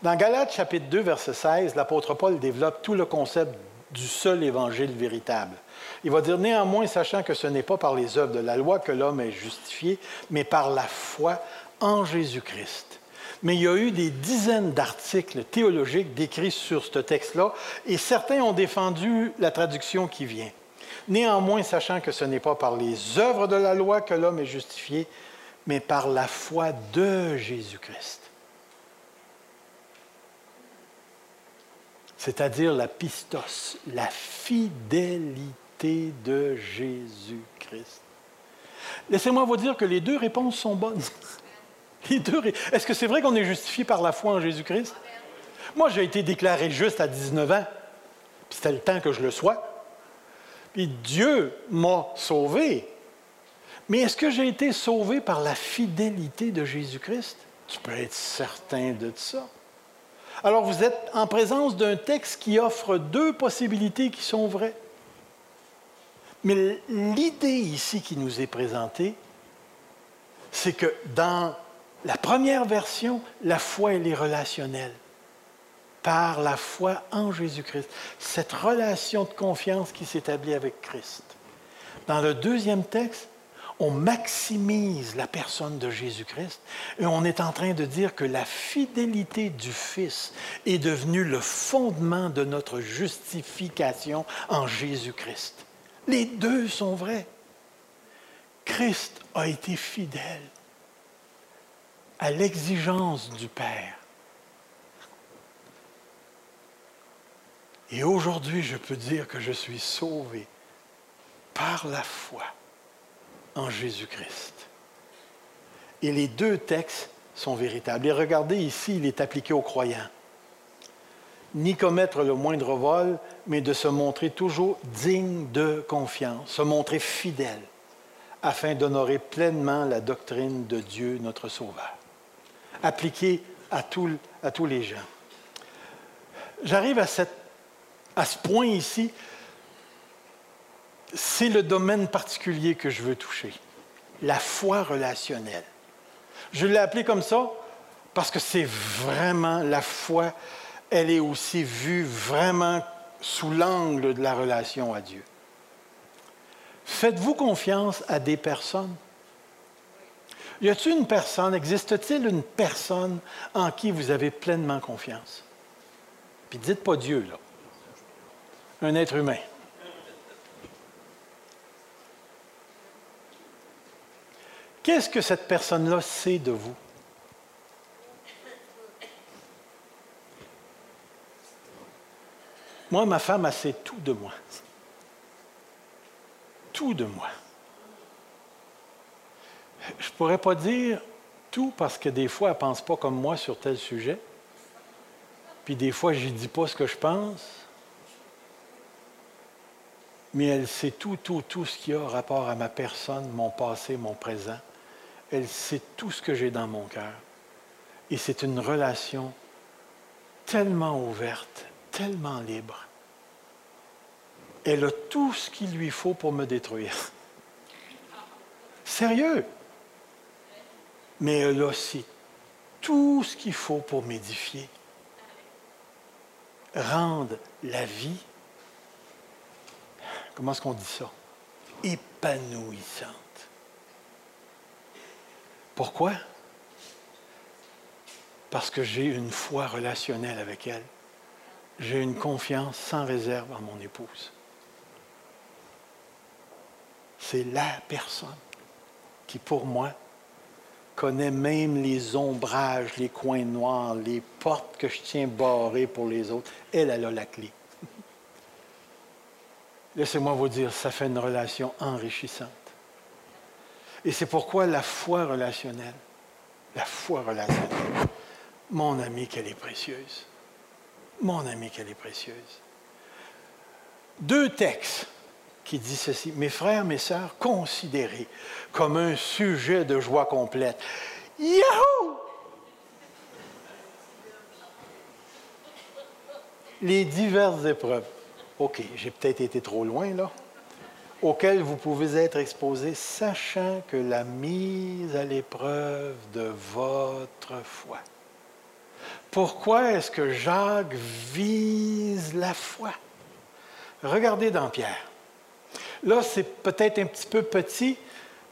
Dans Galates chapitre 2, verset 16, l'apôtre Paul développe tout le concept du seul évangile véritable. Il va dire néanmoins, sachant que ce n'est pas par les œuvres de la loi que l'homme est justifié, mais par la foi en Jésus-Christ. Mais il y a eu des dizaines d'articles théologiques décrits sur ce texte-là, et certains ont défendu la traduction qui vient. Néanmoins, sachant que ce n'est pas par les œuvres de la loi que l'homme est justifié, mais par la foi de Jésus-Christ. c'est-à-dire la pistos, la fidélité de Jésus-Christ. Laissez-moi vous dire que les deux réponses sont bonnes. [laughs] Est-ce que c'est vrai qu'on est justifié par la foi en Jésus-Christ? Moi, j'ai été déclaré juste à 19 ans, puis c'était le temps que je le sois. Puis Dieu m'a sauvé. Mais est-ce que j'ai été sauvé par la fidélité de Jésus-Christ? Tu peux être certain de ça. Alors vous êtes en présence d'un texte qui offre deux possibilités qui sont vraies. Mais l'idée ici qui nous est présentée, c'est que dans la première version, la foi, elle est relationnelle. Par la foi en Jésus-Christ. Cette relation de confiance qui s'établit avec Christ. Dans le deuxième texte, on maximise la personne de Jésus-Christ et on est en train de dire que la fidélité du Fils est devenue le fondement de notre justification en Jésus-Christ. Les deux sont vrais. Christ a été fidèle à l'exigence du Père. Et aujourd'hui, je peux dire que je suis sauvé par la foi en Jésus-Christ. Et les deux textes sont véritables. Et regardez ici, il est appliqué aux croyants. Ni commettre le moindre vol, mais de se montrer toujours digne de confiance, se montrer fidèle, afin d'honorer pleinement la doctrine de Dieu, notre Sauveur. Appliqué à, à tous les gens. J'arrive à, à ce point ici c'est le domaine particulier que je veux toucher, la foi relationnelle. Je l'ai appelé comme ça parce que c'est vraiment la foi, elle est aussi vue vraiment sous l'angle de la relation à Dieu. Faites-vous confiance à des personnes? Y a-t-il une personne, existe-t-il une personne en qui vous avez pleinement confiance? Puis dites pas Dieu, là. Un être humain. Qu'est-ce que cette personne-là sait de vous? Moi, ma femme, elle sait tout de moi. Tout de moi. Je ne pourrais pas dire tout parce que des fois, elle ne pense pas comme moi sur tel sujet. Puis des fois, je ne dis pas ce que je pense. Mais elle sait tout, tout, tout ce qui a rapport à ma personne, mon passé, mon présent elle sait tout ce que j'ai dans mon cœur. Et c'est une relation tellement ouverte, tellement libre. Elle a tout ce qu'il lui faut pour me détruire. Sérieux? Mais elle a aussi tout ce qu'il faut pour m'édifier. Rendre la vie, comment est-ce qu'on dit ça? Épanouissante. Pourquoi? Parce que j'ai une foi relationnelle avec elle. J'ai une confiance sans réserve en mon épouse. C'est la personne qui, pour moi, connaît même les ombrages, les coins noirs, les portes que je tiens barrées pour les autres. Elle, elle a la clé. [laughs] Laissez-moi vous dire, ça fait une relation enrichissante. Et c'est pourquoi la foi relationnelle, la foi relationnelle, mon ami, qu'elle est précieuse. Mon ami, qu'elle est précieuse. Deux textes qui disent ceci. Mes frères, mes sœurs, considérez comme un sujet de joie complète. Yahoo! Les diverses épreuves. OK, j'ai peut-être été trop loin là auquel vous pouvez être exposé, sachant que la mise à l'épreuve de votre foi. Pourquoi est-ce que Jacques vise la foi? Regardez dans Pierre. Là, c'est peut-être un petit peu petit,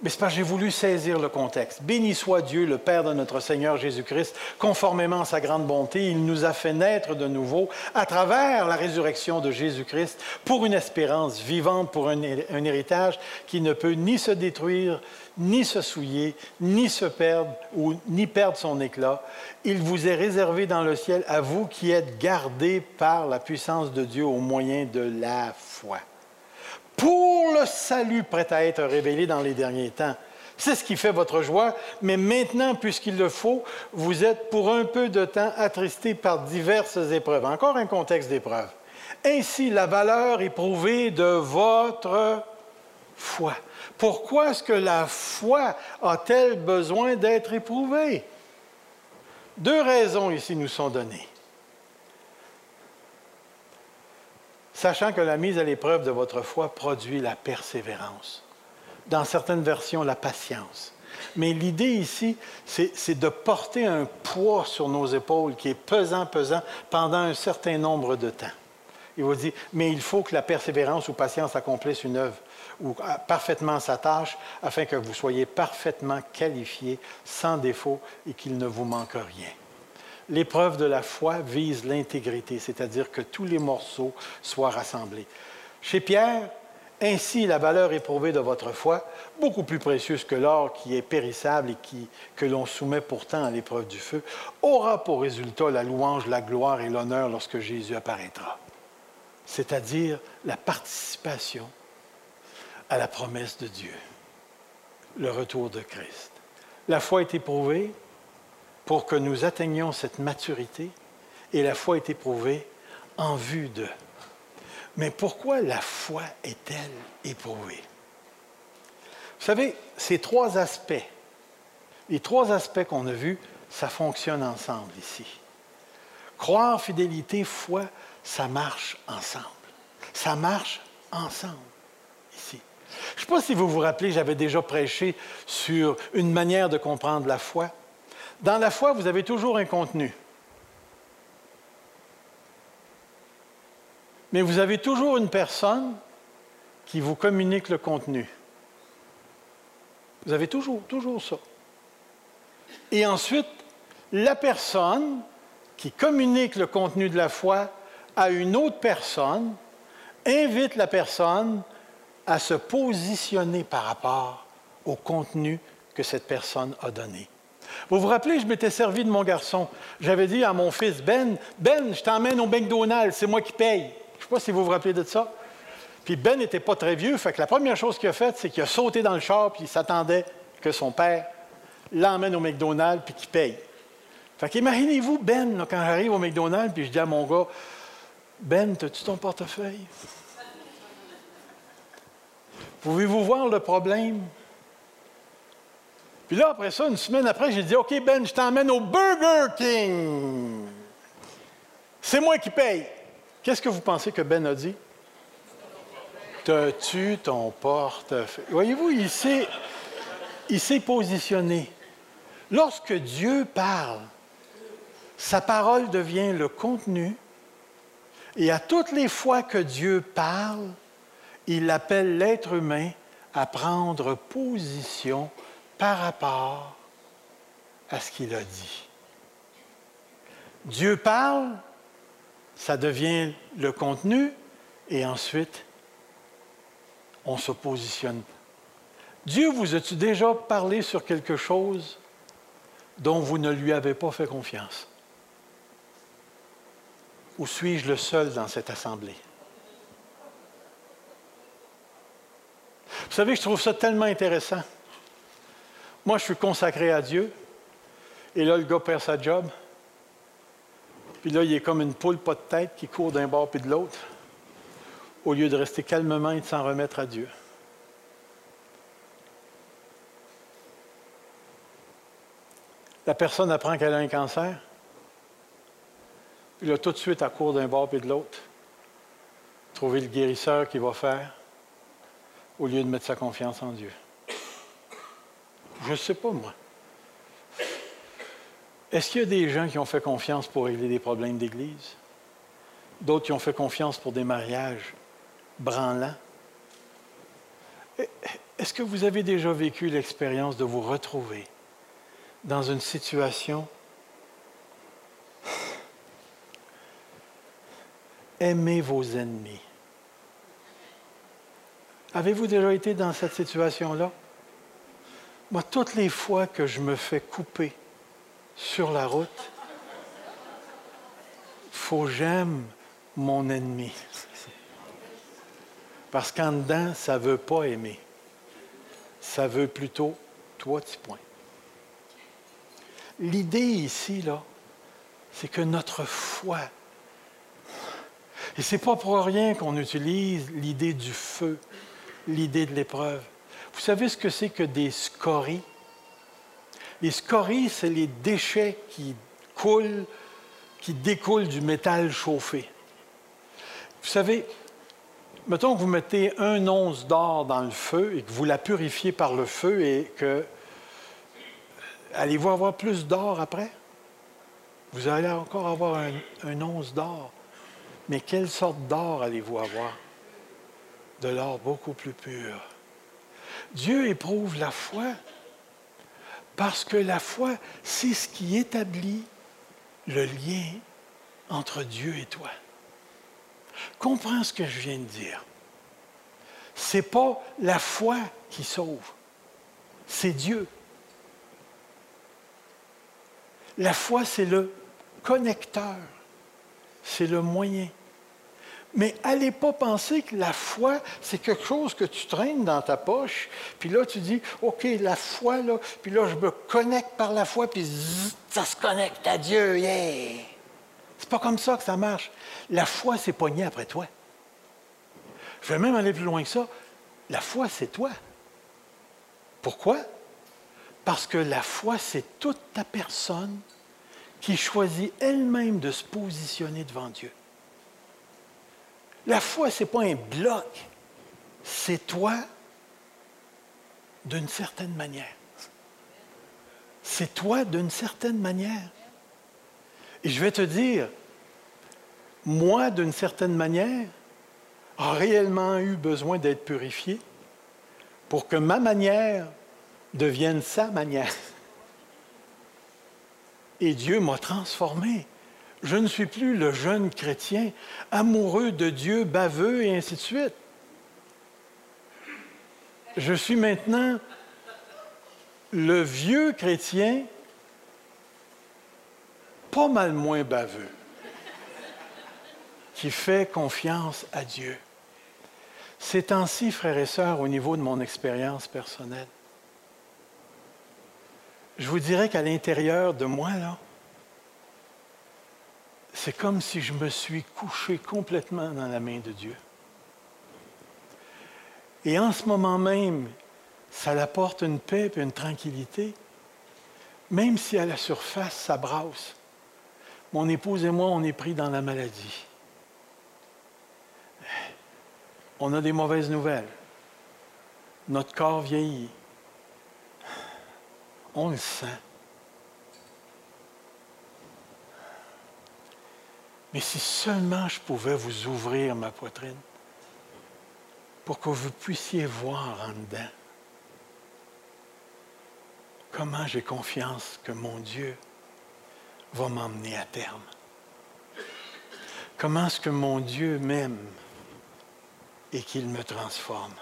Mais c'est parce j'ai voulu saisir le contexte. Béni soit Dieu, le Père de notre Seigneur Jésus-Christ, conformément à sa grande bonté, il nous a fait naître de nouveau à travers la résurrection de Jésus-Christ pour une espérance vivante, pour un, un, héritage qui ne peut ni se détruire, ni se souiller, ni se perdre, ou ni perdre son éclat. Il vous est réservé dans le ciel à vous qui êtes gardés par la puissance de Dieu au moyen de la foi pour le salut prêt à être révélé dans les derniers temps. C'est ce qui fait votre joie, mais maintenant, puisqu'il le faut, vous êtes pour un peu de temps attristés par diverses épreuves. Encore un contexte d'épreuve. Ainsi, la valeur éprouvée de votre foi. Pourquoi est-ce que la foi a-t-elle besoin d'être éprouvée? Deux raisons ici nous sont données. Sachant que la mise à l'épreuve de votre foi produit la persévérance. Dans certaines versions, la patience. Mais l'idée ici, c'est de porter un poids sur nos épaules qui est pesant, pesant pendant un certain nombre de temps. Il vous dit, mais il faut que la persévérance ou patience accomplisse une œuvre ou parfaitement sa tâche afin que vous soyez parfaitement qualifié, sans défaut et qu'il ne vous manque rien. L'épreuve de la foi vise l'intégrité, c'est-à-dire que tous les morceaux soient rassemblés. Chez Pierre, ainsi la valeur éprouvée de votre foi, beaucoup plus précieuse que l'or qui est périssable et qui, que l'on soumet pourtant à l'épreuve du feu, aura pour résultat la louange, la gloire et l'honneur lorsque Jésus apparaîtra, c'est-à-dire la participation à la promesse de Dieu, le retour de Christ. La foi est éprouvée, pour que nous atteignions cette maturité et la foi est éprouvée en vue de. Mais pourquoi la foi est-elle éprouvée? Vous savez, ces trois aspects, les trois aspects qu'on a vus, ça fonctionne ensemble ici. Croire, fidélité, foi, ça marche ensemble. Ça marche ensemble ici. Je ne sais pas si vous vous rappelez, j'avais déjà prêché sur une manière de comprendre la foi. Dans la foi, vous avez toujours un contenu. Mais vous avez toujours une personne qui vous communique le contenu. Vous avez toujours, toujours ça. Et ensuite, la personne qui communique le contenu de la foi à une autre personne invite la personne à se positionner par rapport au contenu que cette personne a donné. Vous vous rappelez, je m'étais servi de mon garçon. J'avais dit à mon fils Ben, Ben, je t'emmène au McDonald's, c'est moi qui paye. Je ne sais pas si vous vous rappelez de ça. Puis Ben n'était pas très vieux, fait que la première chose qu'il a faite, c'est qu'il a sauté dans le char, puis il s'attendait que son père l'emmène au McDonald's, puis qu'il paye. Fait qu'imaginez-vous Ben, quand j'arrive au McDonald's, puis je dis à mon gars, Ben, as-tu ton portefeuille? Pouvez-vous voir le problème? Puis là, après ça, une semaine après, j'ai dit OK, Ben, je t'emmène au Burger King. C'est moi qui paye. Qu'est-ce que vous pensez que Ben a dit? T'as-tu ton portefeuille? Voyez-vous, il s'est, il s'est positionné. Lorsque Dieu parle, sa parole devient le contenu. Et à toutes les fois que Dieu parle, il appelle l'être humain à prendre position par rapport à ce qu'il a dit. Dieu parle, ça devient le contenu, et ensuite, on se positionne. Dieu vous a-tu déjà parlé sur quelque chose dont vous ne lui avez pas fait confiance? Ou suis-je le seul dans cette assemblée? Vous savez, je trouve ça tellement intéressant. Moi, je suis consacré à Dieu. Et là, le gars perd sa job. Puis là, il est comme une poule pas de tête qui court d'un bord puis de l'autre, au lieu de rester calmement et de s'en remettre à Dieu. La personne apprend qu'elle a un cancer. Puis là, tout de suite, elle court d'un bord puis de l'autre. Trouver le guérisseur qui va faire, au lieu de mettre sa confiance en Dieu. Je ne sais pas, moi. Est-ce qu'il y a des gens qui ont fait confiance pour régler des problèmes d'Église? D'autres qui ont fait confiance pour des mariages branlants? Est-ce que vous avez déjà vécu l'expérience de vous retrouver dans une situation Aimez vos ennemis. Avez-vous déjà été dans cette situation-là? Moi, toutes les fois que je me fais couper sur la route, faut j'aime mon ennemi. Parce qu'en dedans, ça ne veut pas aimer. Ça veut plutôt toi, petit point. L'idée ici, là, c'est que notre foi, et ce n'est pas pour rien qu'on utilise l'idée du feu, l'idée de l'épreuve. Vous savez ce que c'est que des scories? Les scories, c'est les déchets qui coulent, qui découlent du métal chauffé. Vous savez, mettons que vous mettez un once d'or dans le feu et que vous la purifiez par le feu et que. Allez-vous avoir plus d'or après? Vous allez encore avoir un, un once d'or. Mais quelle sorte d'or allez-vous avoir? De l'or beaucoup plus pur. Dieu éprouve la foi parce que la foi, c'est ce qui établit le lien entre Dieu et toi. Comprends ce que je viens de dire. Ce n'est pas la foi qui sauve, c'est Dieu. La foi, c'est le connecteur, c'est le moyen. Mais allez pas penser que la foi, c'est quelque chose que tu traînes dans ta poche, puis là, tu dis, OK, la foi, là, puis là, je me connecte par la foi, puis ça se connecte à Dieu, yeah! C'est pas comme ça que ça marche. La foi, c'est pogné après toi. Je vais même aller plus loin que ça. La foi, c'est toi. Pourquoi? Parce que la foi, c'est toute ta personne qui choisit elle-même de se positionner devant Dieu. La foi, ce n'est pas un bloc, c'est toi d'une certaine manière. C'est toi d'une certaine manière. Et je vais te dire, moi, d'une certaine manière, a réellement eu besoin d'être purifié pour que ma manière devienne sa manière. Et Dieu m'a transformé. Je ne suis plus le jeune chrétien amoureux de Dieu, baveux et ainsi de suite. Je suis maintenant le vieux chrétien pas mal moins baveux qui fait confiance à Dieu. Ces temps-ci, frères et sœurs, au niveau de mon expérience personnelle, je vous dirais qu'à l'intérieur de moi, là, c'est comme si je me suis couché complètement dans la main de Dieu. Et en ce moment même, ça apporte une paix et une tranquillité, même si à la surface, ça brasse. Mon épouse et moi, on est pris dans la maladie. On a des mauvaises nouvelles. Notre corps vieillit. On le sent. Mais si seulement je pouvais vous ouvrir ma poitrine pour que vous puissiez voir en dedans comment j'ai confiance que mon Dieu va m'emmener à terme. Comment est-ce que mon Dieu m'aime et qu'il me transforme?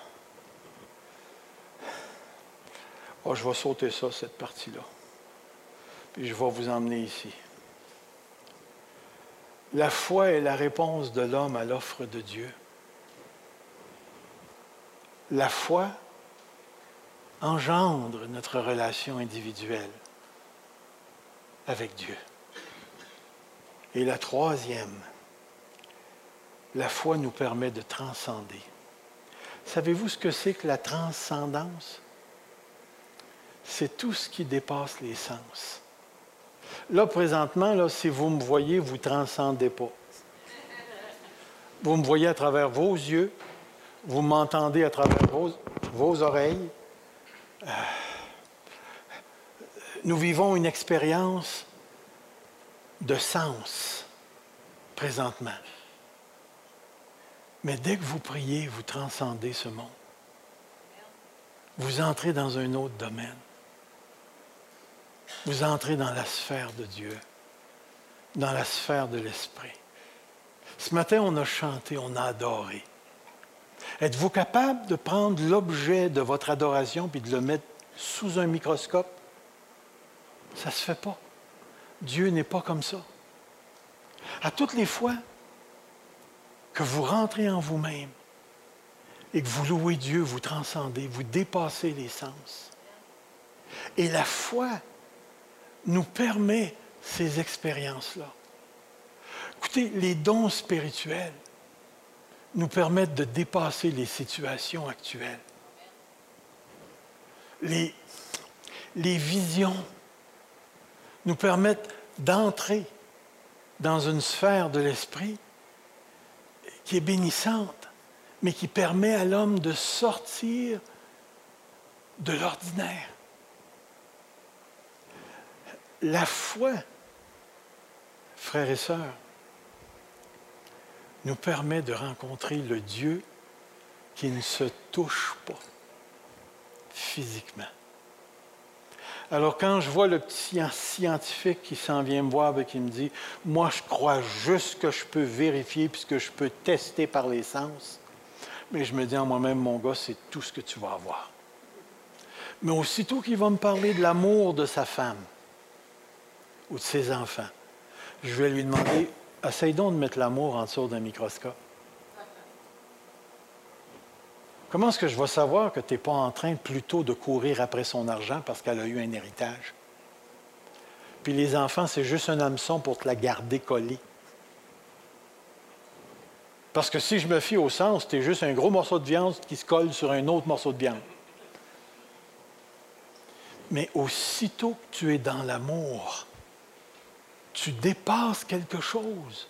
Oh, je vais sauter ça, cette partie-là. Puis je vais vous emmener ici. La foi est la réponse de l'homme à l'offre de Dieu. La foi engendre notre relation individuelle avec Dieu. Et la troisième, la foi nous permet de transcender. Savez-vous ce que c'est que la transcendance? C'est tout ce qui dépasse les sens. Là, présentement, là, si vous me voyez, vous ne transcendez pas. Vous me voyez à travers vos yeux, vous m'entendez à travers vos, oreilles. Euh, nous vivons une expérience de sens présentement. Mais dès que vous priez, vous transcendez ce monde. vous entrez dans un autre domaine. Vous entrez dans la sphère de Dieu, dans la sphère de l'Esprit. Ce matin, on a chanté, on a adoré. Êtes-vous capable de prendre l'objet de votre adoration puis de le mettre sous un microscope? Ça ne se fait pas. Dieu n'est pas comme ça. À toutes les fois que vous rentrez en vous-même et que vous louez Dieu, vous transcendez, vous dépassez les sens. Et la foi nous permet ces expériences-là. Écoutez, les dons spirituels nous permettent de dépasser les situations actuelles. Les, les visions nous permettent d'entrer dans une sphère de l'esprit qui est bénissante, mais qui permet à l'homme de sortir de l'ordinaire. La foi, frères et sœurs, nous permet de rencontrer le Dieu qui ne se touche pas physiquement. Alors quand je vois le petit scientifique qui s'en vient me voir et qui me dit, moi je crois juste que je peux vérifier puisque je peux tester par les sens, mais je me dis en moi-même, mon gars, c'est tout ce que tu vas avoir. Mais aussitôt qu'il va me parler de l'amour de sa femme ou de ses enfants, je vais lui demander, essaye donc de mettre l'amour en dessous d'un microscope. Comment est-ce que je vais savoir que tu n'es pas en train plutôt de courir après son argent parce qu'elle a eu un héritage? Puis les enfants, c'est juste un hameçon pour te la garder collée. Parce que si je me fie au sens, tu es juste un gros morceau de viande qui se colle sur un autre morceau de viande. Mais aussitôt que tu es dans l'amour, tu dépasses quelque chose.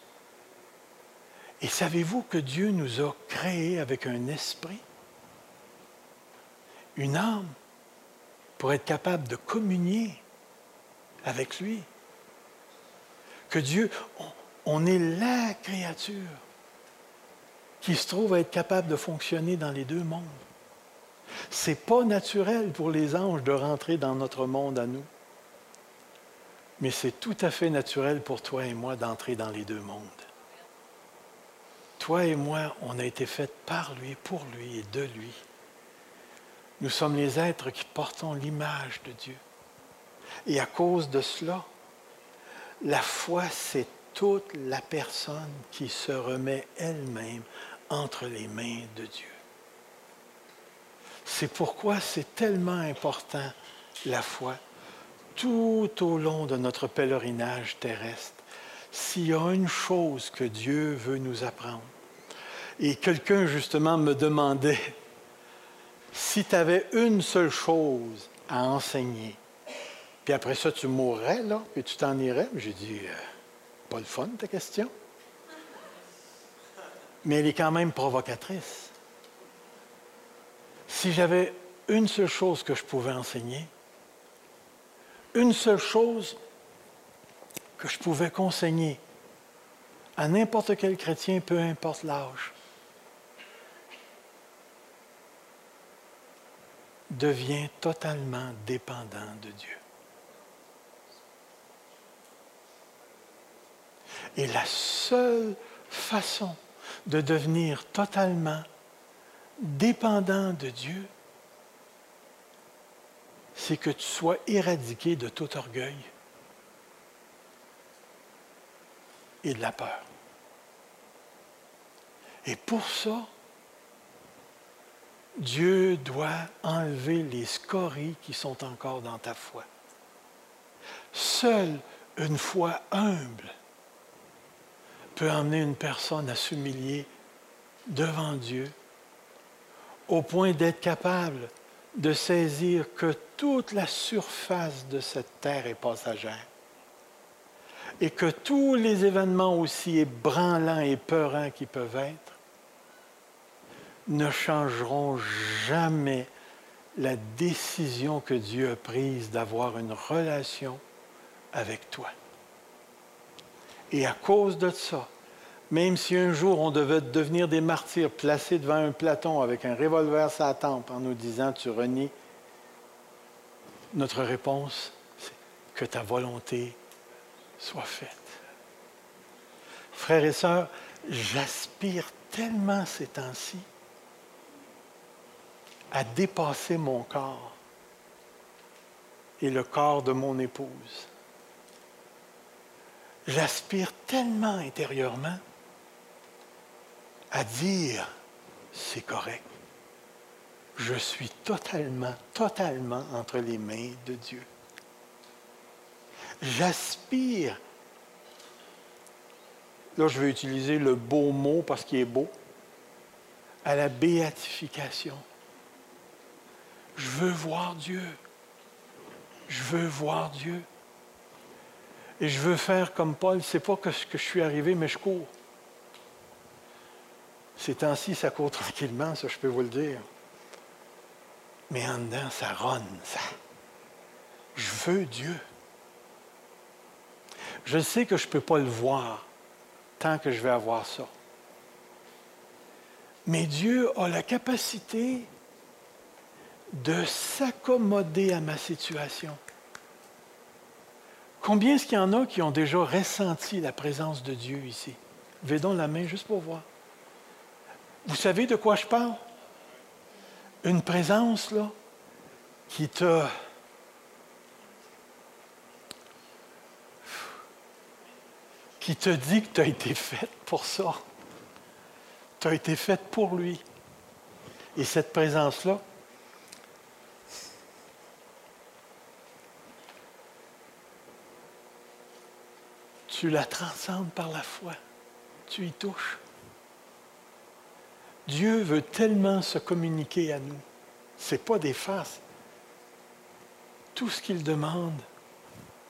Et savez-vous que Dieu nous a créés avec un esprit? une âme pour être capable de communier avec lui? Que Dieu, on, est la créature qui se trouve à être capable de fonctionner dans les deux mondes. C'est pas naturel pour les anges de rentrer dans notre monde à nous. Mais c'est tout à fait naturel pour toi et moi d'entrer dans les deux mondes. Toi et moi, on a été faits par lui, pour lui et de lui. Nous sommes les êtres qui portons l'image de Dieu. Et à cause de cela, la foi, c'est toute la personne qui se remet elle-même entre les mains de Dieu. C'est pourquoi c'est tellement important, la foi, tout au long de notre pèlerinage terrestre. S'il y a une chose que Dieu veut nous apprendre, et quelqu'un justement me demandait [laughs] si tu avais une seule chose à enseigner, puis après ça, tu mourrais, là, puis tu t'en irais, j'ai dit, euh, pas le fun, ta question. Mais elle est quand même provocatrice. Si j'avais une seule chose que je pouvais enseigner, une seule chose que je pouvais conseiller à n'importe quel chrétien, peu importe l'âge, devient totalement dépendant de Dieu. Et la seule façon de devenir totalement dépendant de Dieu, c'est que tu sois éradiqué de tout orgueil et de la peur. Et pour ça, Dieu doit enlever les scories qui sont encore dans ta foi. Seule une foi humble peut emmener une personne à s'humilier devant Dieu au point d'être capable de saisir que toute la surface de cette terre est passagère et que tous les événements aussi ébranlants et peurants qui peuvent être ne changeront jamais la décision que Dieu a prise d'avoir une relation avec toi. Et à cause de ça, Même si un jour on devait devenir des martyrs placés devant un Platon avec un revolver sur la tempe en nous disant tu renies, notre réponse, c'est que ta volonté soit faite. Frères et sœurs, j'aspire tellement ces temps-ci à dépasser mon corps et le corps de mon épouse. J'aspire tellement intérieurement à dire, c'est correct. Je suis totalement, totalement entre les mains de Dieu. J'aspire, là je vais utiliser le beau mot parce qu'il est beau, à la béatification. Je veux voir Dieu. Je veux voir Dieu. Et je veux faire comme Paul, c'est pas que, que je suis arrivé, mais je cours. Ces temps-ci, ça court tranquillement, ça je peux vous le dire. Mais en dedans, ça ronne, ça. Je veux Dieu. Je sais que je ne peux pas le voir tant que je vais avoir ça. Mais Dieu a la capacité de s'accommoder à ma situation. Combien est-ce qu'il y en a qui ont déjà ressenti la présence de Dieu ici? Levez donc la main juste pour voir. Vous savez de quoi je parle? Une présence, là, qui te... qui te dit que tu as été faite pour ça. Tu as été faite pour lui. Et cette présence-là, tu la transcendes par la foi. Tu y touches. Dieu veut tellement se communiquer à nous. Ce n'est pas des faces. Tout ce qu'il demande,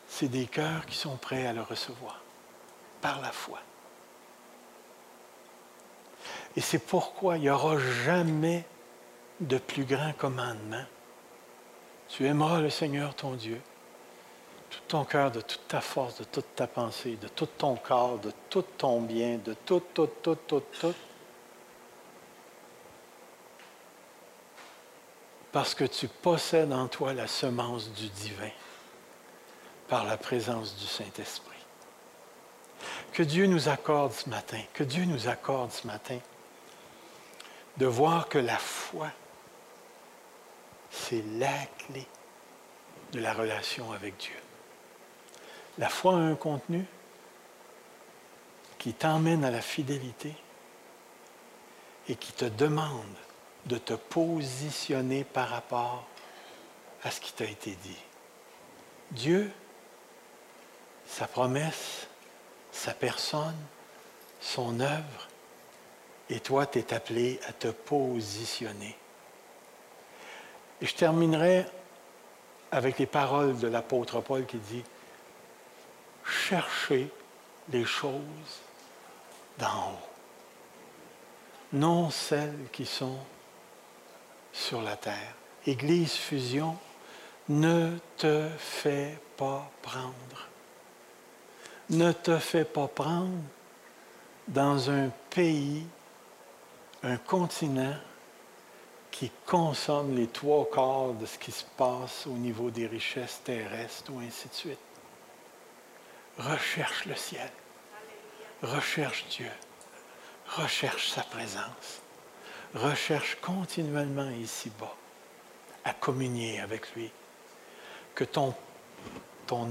c'est des cœurs qui sont prêts à le recevoir par la foi. Et c'est pourquoi il n'y aura jamais de plus grand commandement. Tu aimeras le Seigneur ton Dieu tout ton cœur, de toute ta force, de toute ta pensée, de tout ton corps, de tout ton bien, de tout, tout, tout, tout, tout. Parce que tu possèdes en toi la semence du divin par la présence du Saint-Esprit. Que Dieu nous accorde ce matin, que Dieu nous accorde ce matin de voir que la foi, c'est la clé de la relation avec Dieu. La foi a un contenu qui t'emmène à la fidélité et qui te demande de te positionner par rapport à ce qui t'a été dit. Dieu, sa promesse, sa personne, son œuvre, et toi, tu es appelé à te positionner. Et je terminerai avec les paroles de l'apôtre Paul qui dit, chercher les choses d'en haut, non celles qui sont sur la terre. Église Fusion, ne te fais pas prendre. Ne te fais pas prendre dans un pays, un continent qui consomme les trois quarts de ce qui se passe au niveau des richesses terrestres ou ainsi de suite. Recherche le ciel. Recherche Dieu. Recherche sa présence. Recherche continuellement ici-bas à communier avec lui. Que ton,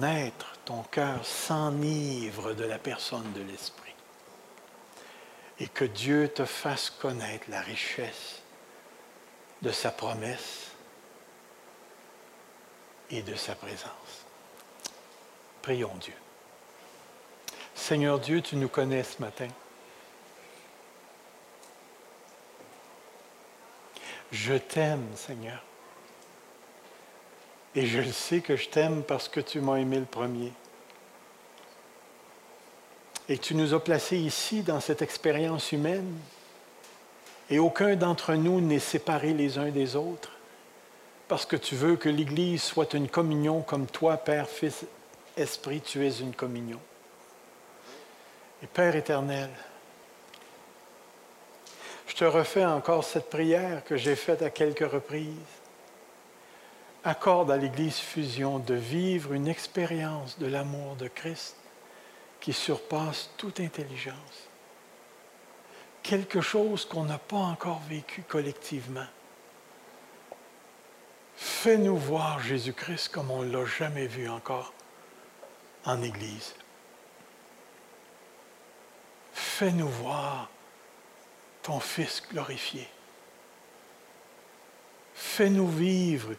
être, ton cœur s'enivre de la personne de l'Esprit. Et que Dieu te fasse connaître la richesse de sa promesse et de sa présence. Prions Dieu. Seigneur Dieu, tu nous connais ce matin. Je t'aime, Seigneur. Et je le sais que je t'aime parce que tu m'as aimé le premier. Et tu nous as placés ici dans cette expérience humaine. Et aucun d'entre nous n'est séparé les uns des autres. Parce que tu veux que l'Église soit une communion comme toi, Père, Fils, Esprit, tu es une communion. Et Père éternel, Je te refais encore cette prière que j'ai faite à quelques reprises. Accorde à l'Église Fusion de vivre une expérience de l'amour de Christ qui surpasse toute intelligence. Quelque chose qu'on n'a pas encore vécu collectivement. Fais-nous voir Jésus-Christ comme on ne l'a jamais vu encore en Église. Fais-nous voir ton Fils glorifié. Fais-nous vivre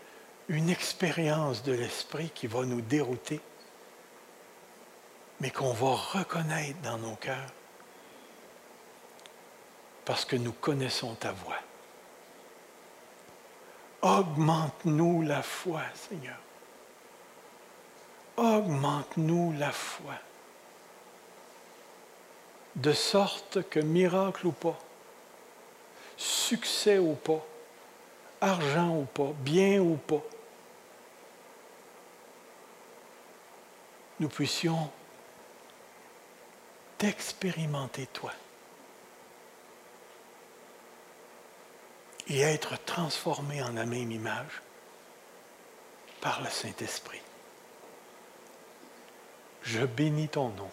une expérience de l'Esprit qui va nous dérouter, mais qu'on va reconnaître dans nos cœurs parce que nous connaissons ta voix. Augmente-nous la foi, Seigneur. Augmente-nous la foi. De sorte que miracle ou pas, succès ou pas, argent ou pas, bien ou pas, nous puissions t'expérimenter toi et être transformés en la même image par le Saint-Esprit. Je bénis ton nom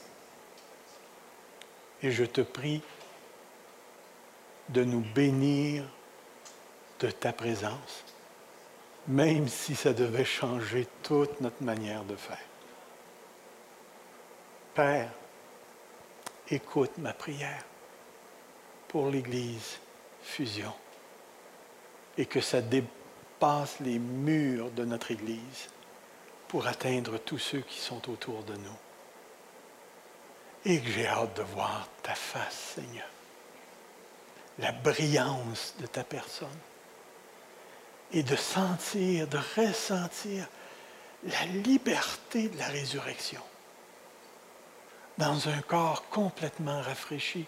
et je te prie de nous bénir de ta présence, même si ça devait changer toute notre manière de faire. Père, écoute ma prière pour l'Église Fusion et que ça dépasse les murs de notre Église pour atteindre tous ceux qui sont autour de nous. Et que j'ai hâte de voir ta face, Seigneur, la brillance de ta personne et de sentir, de ressentir la liberté de la résurrection dans un corps complètement rafraîchi,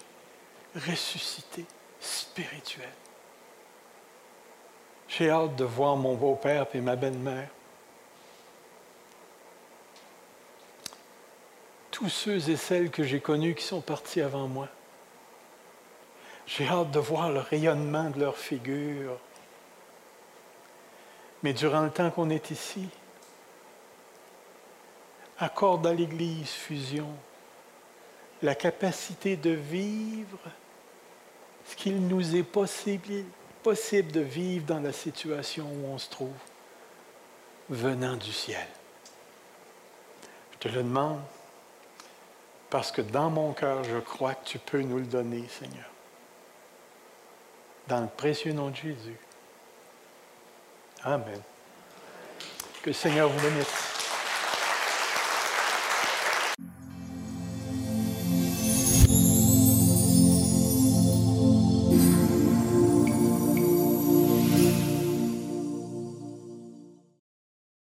ressuscité, spirituel. J'ai hâte de voir mon beau-père et ma belle-mère. Tous ceux et celles que j'ai connus qui sont partis avant moi. J'ai hâte de voir le rayonnement de leur figure. Mais durant le temps qu'on est ici, accorde à l'Église fusion la capacité de vivre ce qu'il nous est possible, possible de vivre dans la situation où on se trouve, venant du ciel. Je te le demande parce que dans mon cœur, je crois que tu peux nous le donner, Seigneur. Dans le précieux nom de Jésus. Amen. Que le Seigneur vous bénisse.